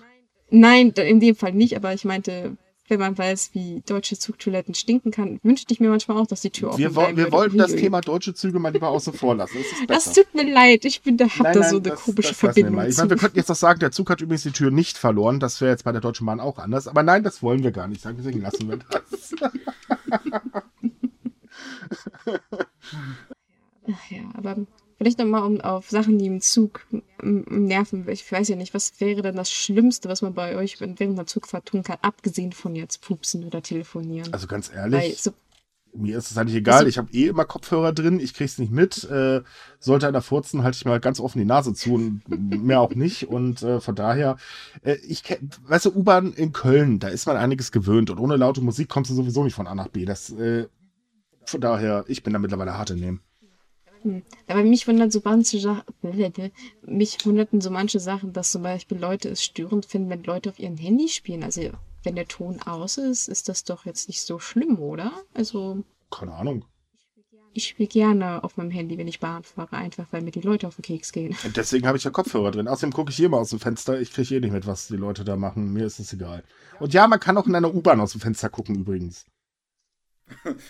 Nein, in dem Fall nicht, aber ich meinte, wenn man weiß, wie deutsche Zugtoiletten stinken kann, wünschte ich mir manchmal auch, dass die Tür offen Wir, bleiben wir wollten das. Thema deutsche Züge mal lieber außen vor lassen. Das, Das tut mir leid, ich bin, da hab Nein, da nein, so eine das- komische das Verbindung. Ich meine, wir könnten jetzt auch sagen, der Zug hat übrigens die Tür nicht verloren. Das wäre jetzt bei der Deutschen Bahn auch anders. Aber nein, das wollen wir gar nicht sagen. Deswegen lassen wir das. [laughs] Ach ja, aber vielleicht nochmal um auf Sachen, die im Zug nerven. Ich weiß ja nicht, was wäre denn das Schlimmste, was man bei euch während einer Zugfahrt tun kann, abgesehen von jetzt pupsen oder telefonieren? Also ganz ehrlich, so, mir ist es eigentlich egal. Also- Ich habe eh immer Kopfhörer drin. Ich krieg's nicht mit. Äh, sollte einer furzen, halte ich mal ganz offen die Nase zu und [laughs] mehr auch nicht. Und äh, von daher, äh, ich kenn, weißt du, U-Bahn in Köln, da ist man einiges gewöhnt. Und ohne laute Musik kommst du sowieso nicht von A nach B. Das, äh, von daher, ich bin da mittlerweile hart in dem. Hm. aber mich wundern so manche Sachen, mich wunderten so manche Sachen, dass zum Beispiel Leute es störend finden, wenn Leute auf ihren Handy spielen. Also wenn der Ton aus ist, ist das doch jetzt nicht so schlimm, oder? Also Keine Ahnung. ich spiele gerne auf meinem Handy, wenn ich Bahn fahre, einfach weil mir die Leute auf den Keks gehen. Und deswegen habe ich ja Kopfhörer drin. Außerdem gucke ich hier mal aus dem Fenster. Ich kriege eh nicht mit, was die Leute da machen. Mir ist es egal. Und ja, man kann auch in einer U-Bahn aus dem Fenster gucken übrigens.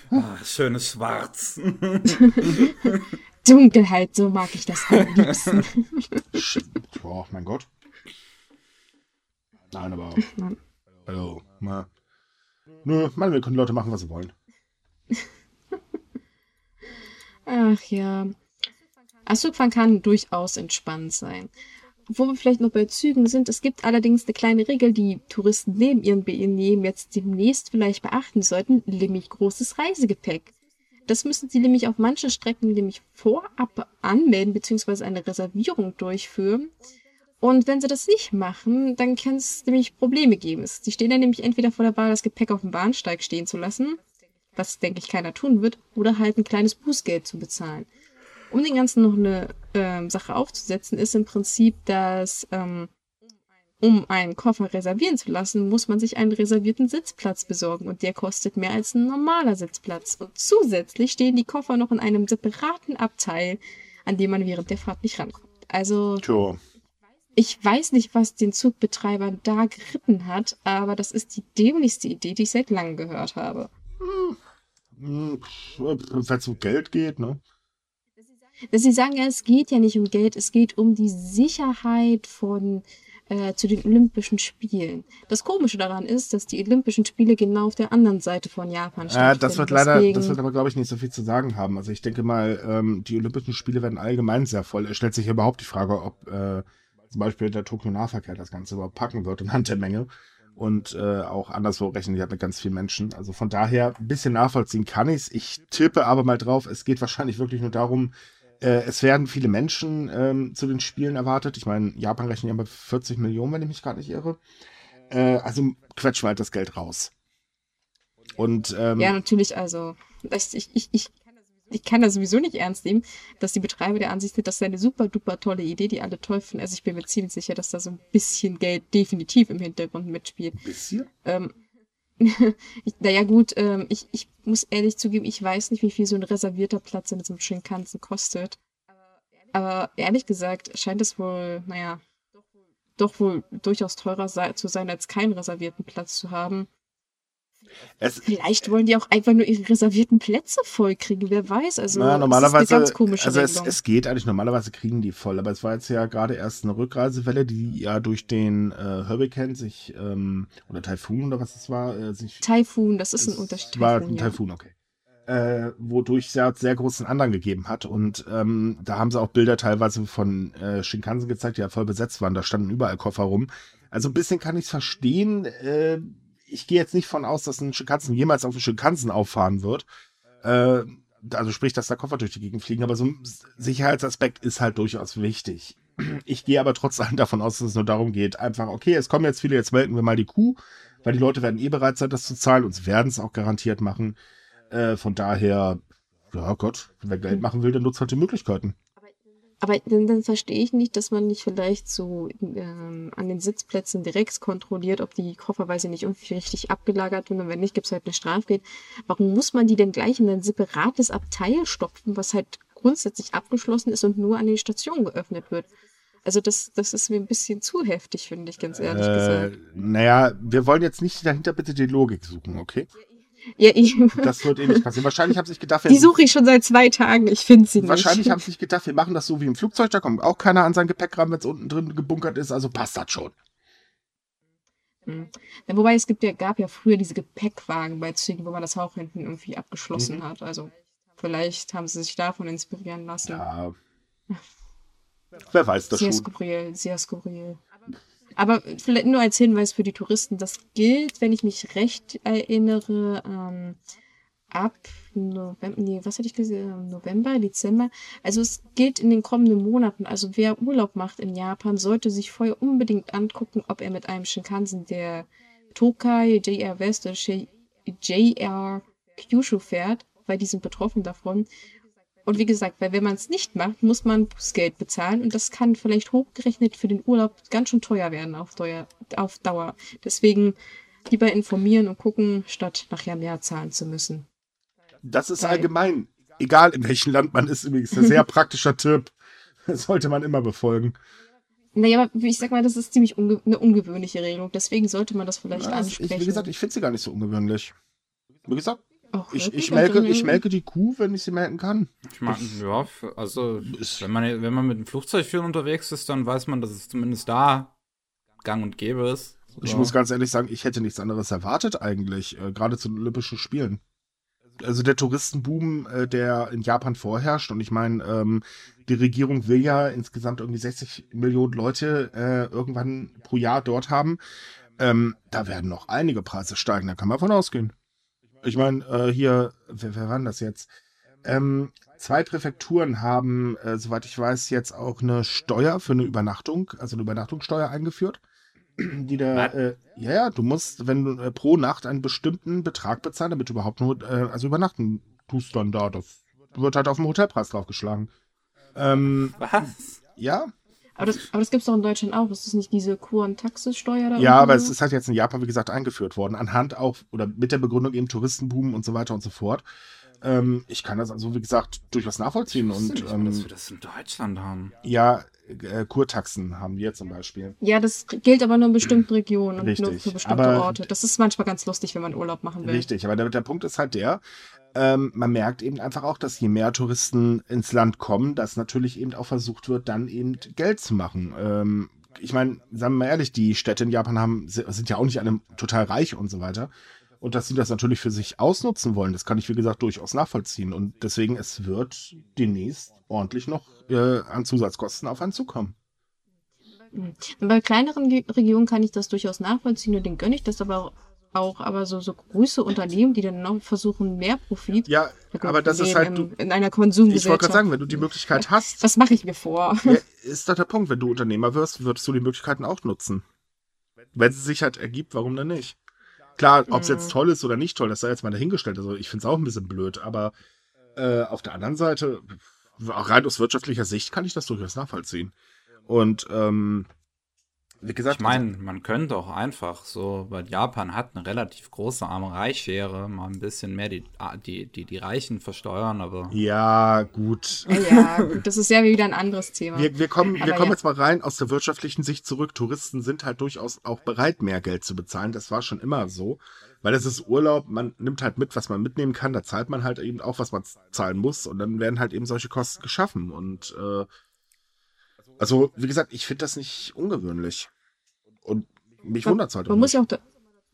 Ah, schönes Schwarz. [laughs] Dunkelheit, so mag ich das am liebsten. Oh, mein Gott. Nein, aber. Mann. Hallo. Mal. Nö, wir können Leute machen, was sie wollen. Ach ja. Zugfahren kann durchaus entspannt sein. Wo wir vielleicht noch bei Zügen sind, es gibt allerdings eine kleine Regel, die Touristen neben ihren Benehmen jetzt demnächst vielleicht beachten sollten, nämlich großes Reisegepäck. Das müssen sie nämlich auf manchen Strecken nämlich vorab anmelden bzw. eine Reservierung durchführen. Und wenn sie das nicht machen, dann kann es nämlich Probleme geben. Sie stehen dann nämlich entweder vor der Wahl, das Gepäck auf dem Bahnsteig stehen zu lassen, was denke ich keiner tun wird, oder halt ein kleines Bußgeld zu bezahlen. Um den Ganzen noch eine ähm, Sache aufzusetzen, ist im Prinzip, dass ähm, um einen Koffer reservieren zu lassen, muss man sich einen reservierten Sitzplatz besorgen und der kostet mehr als ein normaler Sitzplatz. Und zusätzlich stehen die Koffer noch in einem separaten Abteil, an dem man während der Fahrt nicht rankommt. Also Tja. ich weiß nicht, was den Zugbetreibern da geritten hat, aber das ist die dämlichste Idee, die ich seit langem gehört habe. Wenn es um Geld geht, ne? Sie sagen ja, es geht ja nicht um Geld, es geht um die Sicherheit von äh, zu den Olympischen Spielen. Das Komische daran ist, dass die Olympischen Spiele genau auf der anderen Seite von Japan Äh, stattfinden. das wird leider, Deswegen, das wird aber, glaube ich, nicht so viel zu sagen haben. Also ich denke mal, ähm, die Olympischen Spiele werden allgemein sehr voll. Es stellt sich überhaupt die Frage, ob äh, zum Beispiel der Tokio-Nahverkehr das Ganze überhaupt packen wird anhand der Menge. Und äh, auch anderswo rechnen die halt mit ganz vielen Menschen. Also von daher, ein bisschen nachvollziehen kann ich's. Ich tippe aber mal drauf, es geht wahrscheinlich wirklich nur darum, äh, es werden viele Menschen ähm, zu den Spielen erwartet. Ich meine, Japan rechnet ja mit 40 Millionen, wenn ich mich gerade nicht irre. Äh, also quetschen wir halt das Geld raus. Und ähm, ja, natürlich, also ich, ich, ich, ich kann das sowieso nicht ernst nehmen, dass die Betreiber der Ansicht sind, das sei eine super duper tolle Idee, die alle toll finden. Also ich bin mir ziemlich sicher, dass da so ein bisschen Geld definitiv im Hintergrund mitspielt. Ein bisschen? Ähm, ich, naja gut, ähm, ich, ich muss ehrlich zugeben, ich weiß nicht, wie viel so ein reservierter Platz in diesem Shinkansen kostet. Aber ehrlich gesagt scheint es wohl, naja, doch wohl durchaus teurer zu sein, als keinen reservierten Platz zu haben. Es, Vielleicht wollen die auch einfach nur ihre reservierten Plätze vollkriegen, wer weiß. Also na, normalerweise, eine ganz komische also es, es geht eigentlich, normalerweise kriegen die voll, aber es war jetzt ja gerade erst eine Rückreisewelle, die ja durch den äh, Hurricane sich, ähm, oder Taifun oder was es war, äh, sich Taifun, das ist ein Unterschied. War Taifun, ein ja. Taifun, okay. Äh, wodurch es ja sehr großen Andrang gegeben hat. Und ähm, da haben sie auch Bilder teilweise von äh, Shinkansen gezeigt, die ja voll besetzt waren. Da standen überall Koffer rum. Also ein bisschen kann ich es verstehen. Äh, ich gehe jetzt nicht von aus, dass ein Shinkansen jemals auf einen Shinkansen auffahren wird. Äh, also sprich, dass da Koffer durch die Gegend fliegen. Aber so ein Sicherheitsaspekt ist halt durchaus wichtig. [clears throat] Ich gehe aber trotzdem davon aus, dass es nur darum geht, einfach, okay, es kommen jetzt viele, jetzt melken wir mal die Kuh, weil die Leute werden eh bereit sein, das zu zahlen und sie werden es auch garantiert machen. Äh, von daher, ja Gott, wer Geld machen will, der nutzt halt die Möglichkeiten. Aber dann, dann verstehe ich nicht, dass man nicht vielleicht so ähm, an den Sitzplätzen direkt kontrolliert, ob die Koffer, weiß ich nicht, irgendwie richtig abgelagert sind und wenn nicht, gibt es halt eine Strafgeld. Warum muss man die denn gleich in ein separates Abteil stopfen, was halt grundsätzlich abgeschlossen ist und nur an den Stationen geöffnet wird? Also das, das ist mir ein bisschen zu heftig, finde ich, ganz ehrlich Äh, gesagt. naja, wir wollen jetzt nicht dahinter bitte die Logik suchen, okay? Ja, ich, Das wird eh nicht passieren. Wahrscheinlich haben sie sich gedacht, wir, die suche ich schon seit zwei Tagen, ich finde sie nicht. wahrscheinlich haben sie sich gedacht, wir machen das so wie im Flugzeug, da kommt auch keiner an sein Gepäck ran, wenn es unten drin gebunkert ist, also passt das schon. Hm. Ja, wobei es gibt ja, gab ja früher diese Gepäckwagen bei Zügen, wo man das auch hinten irgendwie abgeschlossen Mhm. hat. Also vielleicht haben sie sich davon inspirieren lassen. Ja. Wer weiß das sehr schon. skurril, sehr skurril. Aber vielleicht nur als Hinweis für die Touristen, das gilt, wenn ich mich recht erinnere, ähm, ab November, nee, was hatte ich gesagt, November, Dezember. Also es gilt in den kommenden Monaten. Also wer Urlaub macht in Japan, sollte sich vorher unbedingt angucken, ob er mit einem Shinkansen der Tokai, JR West oder JR Kyushu fährt, weil die sind betroffen davon. Und wie gesagt, weil wenn man es nicht macht, muss man Bußgeld bezahlen und das kann vielleicht hochgerechnet für den Urlaub ganz schön teuer werden auf, Dauer. Auf Dauer. Deswegen lieber informieren und gucken, statt nachher mehr zahlen zu müssen. Das ist Geil. allgemein, egal in welchem Land man ist, übrigens ein sehr praktischer Tipp. Das [laughs] sollte man immer befolgen. Naja, aber ich sag mal, das ist ziemlich unge eine ungewöhnliche Regelung. Deswegen sollte man das vielleicht Ja, ansprechen. ich, wie gesagt, ich finde sie gar nicht so ungewöhnlich. Wie gesagt, Auch ich, ich, melke, ich melke die Kuh, wenn ich sie melken kann. Ich meine, ja, also wenn man, wenn man mit dem Flugzeug viel unterwegs ist, dann weiß man, dass es zumindest da gang und gäbe ist. Ich So. muss ganz ehrlich sagen, ich hätte nichts anderes erwartet eigentlich, äh, gerade zu den Olympischen Spielen. Also der Touristenboom, äh, der in Japan vorherrscht, und ich meine, ähm, die Regierung will ja insgesamt irgendwie 60 Millionen Leute äh, irgendwann pro Jahr dort haben. Ähm, da werden noch einige Preise steigen, da kann man von ausgehen. Ich meine, äh, hier, wer, wer war denn das jetzt? Ähm, zwei Präfekturen haben, äh, soweit ich weiß, jetzt auch eine Steuer für eine Übernachtung, also eine Übernachtungssteuer eingeführt. [clears throat] Die da, äh, ja, ja, du musst, wenn du äh, pro Nacht einen bestimmten Betrag bezahlen, damit du überhaupt nur, äh, also übernachten tust dann da. Das wird halt auf dem Hotelpreis draufgeschlagen. Ähm, Was? ja, Aber das, aber das gibt es doch in Deutschland auch. Ist das nicht diese Kur- und Taxissteuer da? ja, irgendwie aber so? es ist halt jetzt in Japan, wie gesagt, eingeführt worden, anhand auch, oder mit der Begründung eben Touristenboom und so weiter und so fort. Ähm, ich kann das also, wie gesagt, durchaus nachvollziehen Ich und nicht mal, dass ähm, wir das in Deutschland haben. ja, äh, Kurtaxen haben wir zum Beispiel. Ja, das gilt aber nur in bestimmten [clears throat] Regionen und nur Richtig, für bestimmte aber- Orte. Das ist manchmal ganz lustig, wenn man Urlaub machen will. Richtig, aber der, der Punkt ist halt der, ähm, man merkt eben einfach auch, dass je mehr Touristen ins Land kommen, dass natürlich eben auch versucht wird, dann eben Geld zu machen. Ähm, ich meine, sagen wir mal ehrlich, die Städte in Japan haben, sind ja auch nicht alle total reich und so weiter. Und dass sie das natürlich für sich ausnutzen wollen, das kann ich, wie gesagt, durchaus nachvollziehen. Und deswegen, es wird demnächst ordentlich noch äh, an Zusatzkosten auf einen zukommen. Bei kleineren Regionen kann ich das durchaus nachvollziehen und denen gönne ich das aber auch. Aber so, so große Unternehmen, die dann noch versuchen, mehr Profit. Ja, aber das ist halt, im, du, in einer ich Konsumgesellschaft. wollte gerade sagen, wenn du die Möglichkeit hast, Was mache ich mir vor? Ja, ist doch der Punkt. Wenn du Unternehmer wirst, würdest du die Möglichkeiten auch nutzen. Wenn sie sich halt ergibt, warum dann nicht? Klar, ob es Mhm. jetzt toll ist oder nicht toll, das sei jetzt mal dahingestellt. Also ich finde es auch ein bisschen blöd, aber Äh, auf der anderen Seite, rein aus wirtschaftlicher Sicht kann ich das durchaus nachvollziehen. Und ähm, wie gesagt, ich meine, man könnte auch einfach so, weil Japan hat eine relativ große Arme-Reich-Schere, mal ein bisschen mehr die, die, die, die Reichen versteuern, aber. Ja, gut. Ja, gut, das ist ja wieder ein anderes Thema. Wir, wir kommen, wir kommen ja. jetzt mal rein aus der wirtschaftlichen Sicht zurück. Touristen sind halt durchaus auch bereit, mehr Geld zu bezahlen. Das war schon immer so. Weil es ist Urlaub, man nimmt halt mit, was man mitnehmen kann, da zahlt man halt eben auch, was man zahlen muss und dann werden halt eben solche Kosten geschaffen. Und äh, also, wie gesagt, ich finde das nicht ungewöhnlich. Und mich wundert es halt. Man, muss ja auch da,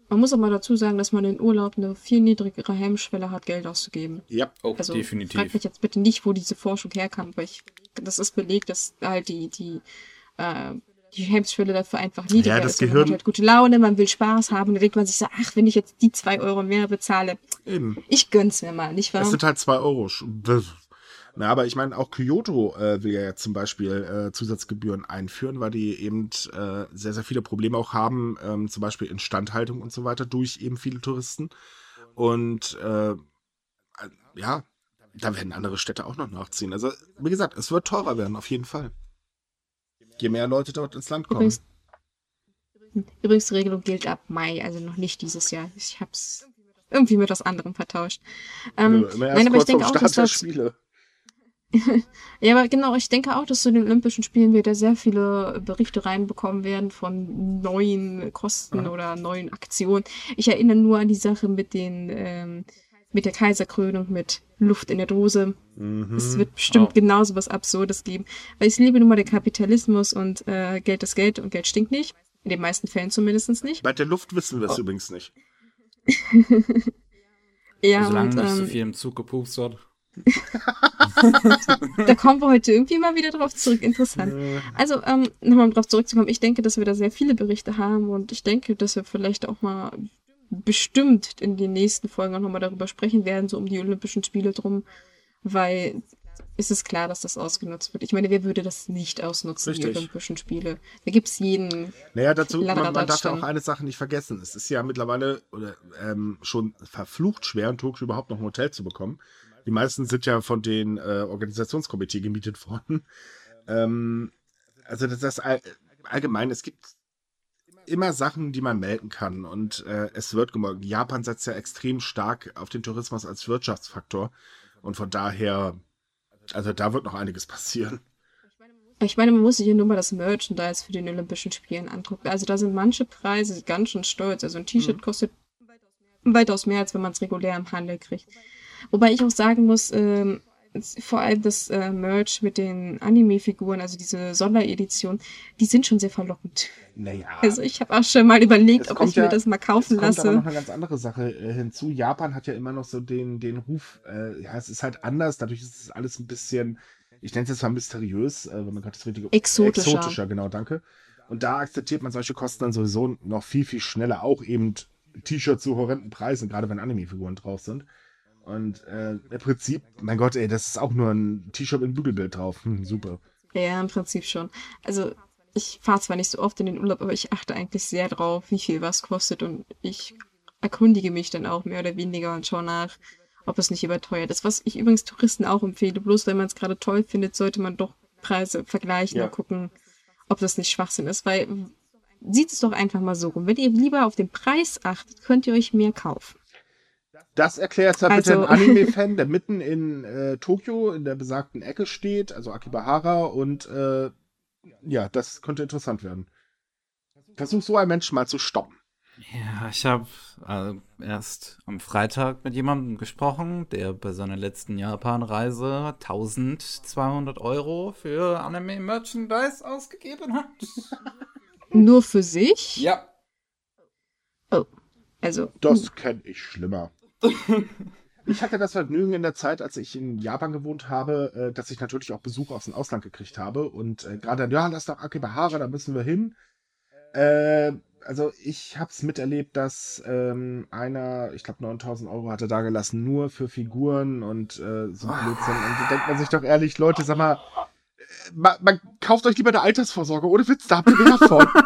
man muss auch mal dazu sagen, dass man in Urlaub eine viel niedrigere Hemmschwelle hat, Geld auszugeben. Ja, oh, also, definitiv. Frag mich jetzt bitte nicht, wo diese Forschung herkam, weil ich, das ist belegt, dass halt die, die äh, die Hemmschwelle dafür einfach niedriger ja, das ist. Gehirn... Man hat halt gute Laune, man will Spaß haben. Und dann denkt man sich so, ach, wenn ich jetzt die zwei Euro mehr bezahle, Eben. ich gönn's mir mal, nicht wahr? Das sind halt zwei Euro. Na, aber ich meine, auch Kyoto äh, will ja jetzt zum Beispiel äh, Zusatzgebühren einführen, weil die eben äh, sehr, sehr viele Probleme auch haben, ähm, zum Beispiel Instandhaltung und so weiter durch eben viele Touristen. Und äh, ja, da werden andere Städte auch noch nachziehen. Also, wie gesagt, es wird teurer werden, auf jeden Fall je mehr Leute dort ins Land kommen. Übrigens, übrigens die Regelung gilt ab Mai, also noch nicht dieses Jahr. Ich hab's irgendwie mit was anderem vertauscht. Ähm, ja, nein, aber ich denke auch, dass das, Spiele. [laughs] ja, aber genau, ich denke auch, dass zu den Olympischen Spielen wieder sehr viele Berichte reinbekommen werden von neuen Kosten ja. oder neuen Aktionen. Ich erinnere nur an die Sache mit den ähm, mit der Kaiserkrönung, mit Luft in der Dose. Mhm. Es wird bestimmt oh. genauso was Absurdes geben. Weil ich liebe nun mal den Kapitalismus und äh, Geld ist Geld und Geld stinkt nicht. In den meisten Fällen zumindest nicht. Bei der Luft wissen wir es oh. übrigens nicht. [laughs] ja, Solange und, nicht ähm, so viel im Zug gepupst wird. [laughs] da kommen wir heute irgendwie mal wieder drauf zurück. Interessant. Also, ähm, nochmal um drauf zurückzukommen, ich denke, dass wir da sehr viele Berichte haben und ich denke, dass wir vielleicht auch mal bestimmt in den nächsten Folgen auch nochmal darüber sprechen werden, so um die Olympischen Spiele drum, weil es ist klar, dass das ausgenutzt wird. Ich meine, wer würde das nicht ausnutzen, Richtig. die Olympischen Spiele? Da gibt es jeden. Naja, dazu, man, man darf ja auch eine Sache nicht vergessen. Es ist ja mittlerweile oder, ähm, schon verflucht schwer, in Tokio überhaupt noch ein Hotel zu bekommen. Die meisten sind ja von den äh, Organisationskomitee gemietet [laughs] worden. Ähm, also das, das allgemein, es gibt immer Sachen, die man melden kann. Und äh, es wird gemolken. Japan setzt ja extrem stark auf den Tourismus als Wirtschaftsfaktor. Und von daher, also da wird noch einiges passieren. Ich meine, man muss sich ja nur mal das Merchandise für den Olympischen Spielen angucken. Also da sind manche Preise ganz schön stolz. Also ein T-Shirt mhm. kostet weitaus mehr, als wenn man es regulär im Handel kriegt. Wobei ich auch sagen muss, ähm, vor allem das äh, Merch mit den Anime-Figuren, also diese Sonderedition, die sind schon sehr verlockend. Naja. Also ich habe auch schon mal überlegt, ob ich ja, mir das mal kaufen es lasse. kommt aber noch eine ganz andere Sache äh, hinzu. Japan hat ja immer noch so den, den Ruf, äh, ja, es ist halt anders, dadurch ist es alles ein bisschen, ich nenne es jetzt mal mysteriös, äh, wenn man gerade das richtige... Exotischer. Exotischer, genau, danke. Und da akzeptiert man solche Kosten dann sowieso noch viel, viel schneller, auch eben T-Shirts zu horrenden Preisen, gerade wenn Anime-Figuren drauf sind. Und äh, im Prinzip, mein Gott, ey, das ist auch nur ein T-Shirt mit einem Bügelbild drauf. Hm, super. Ja, im Prinzip schon. Also, ich fahre zwar nicht so oft in den Urlaub, aber ich achte eigentlich sehr drauf, wie viel was kostet und ich erkundige mich dann auch mehr oder weniger und schaue nach, ob es nicht überteuert ist. Was ich übrigens Touristen auch empfehle. Bloß wenn man es gerade toll findet, sollte man doch Preise vergleichen ja. und gucken, ob das nicht Schwachsinn ist, weil sieht es doch einfach mal so rum. Wenn ihr lieber auf den Preis achtet, könnt ihr euch mehr kaufen. Das erklärt ja also, bitte ein Anime-Fan, der [laughs] mitten in äh, Tokio in der besagten Ecke steht, also Akibahara, und äh, ja, das könnte interessant werden. Versuch so einen Menschen mal zu stoppen. Ja, ich habe äh, erst am Freitag mit jemandem gesprochen, der bei seiner letzten Japan-Reise 1200 Euro für Anime-Merchandise ausgegeben hat. [laughs] Nur für sich? Ja. Oh, also. Das kenne ich schlimmer. Ich hatte das Vergnügen in der Zeit, als ich in Japan gewohnt habe, äh, dass ich natürlich auch Besuch aus dem Ausland gekriegt habe. Und äh, gerade, ja, lass doch Akibahara, da müssen wir hin. Äh, also ich habe es miterlebt, dass ähm, einer, ich glaube 9000 Euro hatte da gelassen, nur für Figuren und äh, so Blödsinn. Und da denkt man sich doch ehrlich, Leute, sag mal, man, man, kauft euch lieber eine Altersvorsorge. Ohne Witz, da habt ihr mehr von. [laughs]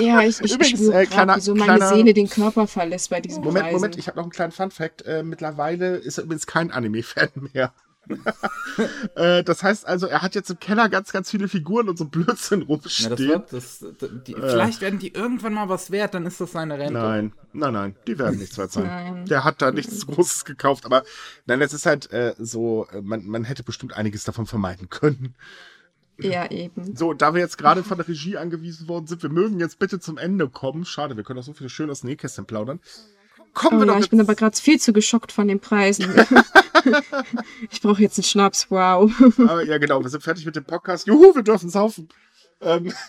Ja, ich, ich Übrigens, spüre äh, kleiner- so meine kleiner- Seele den Körper verlässt bei diesem Moment, Preisen. Moment, ich habe noch einen kleinen Fun-Fact. Äh, mittlerweile ist er übrigens kein Anime-Fan mehr. [laughs] äh, das heißt also, er hat jetzt im Keller ganz, ganz viele Figuren und so Blödsinn rumstehen. das wird, das, die, Vielleicht werden die irgendwann mal was wert, dann ist das seine Rente. Nein, nein, nein, die werden nichts wert sein. Nein. Der hat da nichts Großes gekauft, aber nein, es ist halt äh, so, äh, man, man hätte bestimmt einiges davon vermeiden können. Ja, eben. So, da wir jetzt gerade von der Regie angewiesen worden sind, wir mögen jetzt bitte zum Ende kommen. Schade, wir können auch so viel schön aus dem Nähkästchen plaudern. Kommen Oh wir ja, doch ich bin jetzt- aber gerade viel zu geschockt von den Preisen. [laughs] ich brauche jetzt einen Schnaps, wow. Aber, ja, genau, wir sind fertig mit dem Podcast. Juhu, wir dürfen saufen. Ähm, [laughs]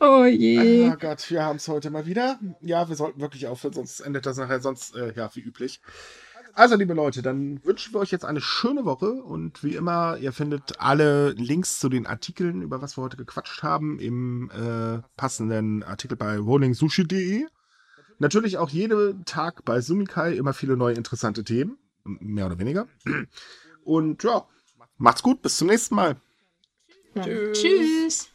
Oh je. oh Gott, wir haben es heute mal wieder. Ja, wir sollten wirklich aufhören, sonst endet das nachher sonst, äh, ja, wie üblich. Also, liebe Leute, dann wünschen wir euch jetzt eine schöne Woche und wie immer, ihr findet alle Links zu den Artikeln, über was wir heute gequatscht haben, im äh, passenden Artikel bei rollingsushi.de. Natürlich auch jeden Tag bei Sumikai immer viele neue interessante Themen, mehr oder weniger. Und ja, macht's gut, bis zum nächsten Mal. Ja. Tschüss.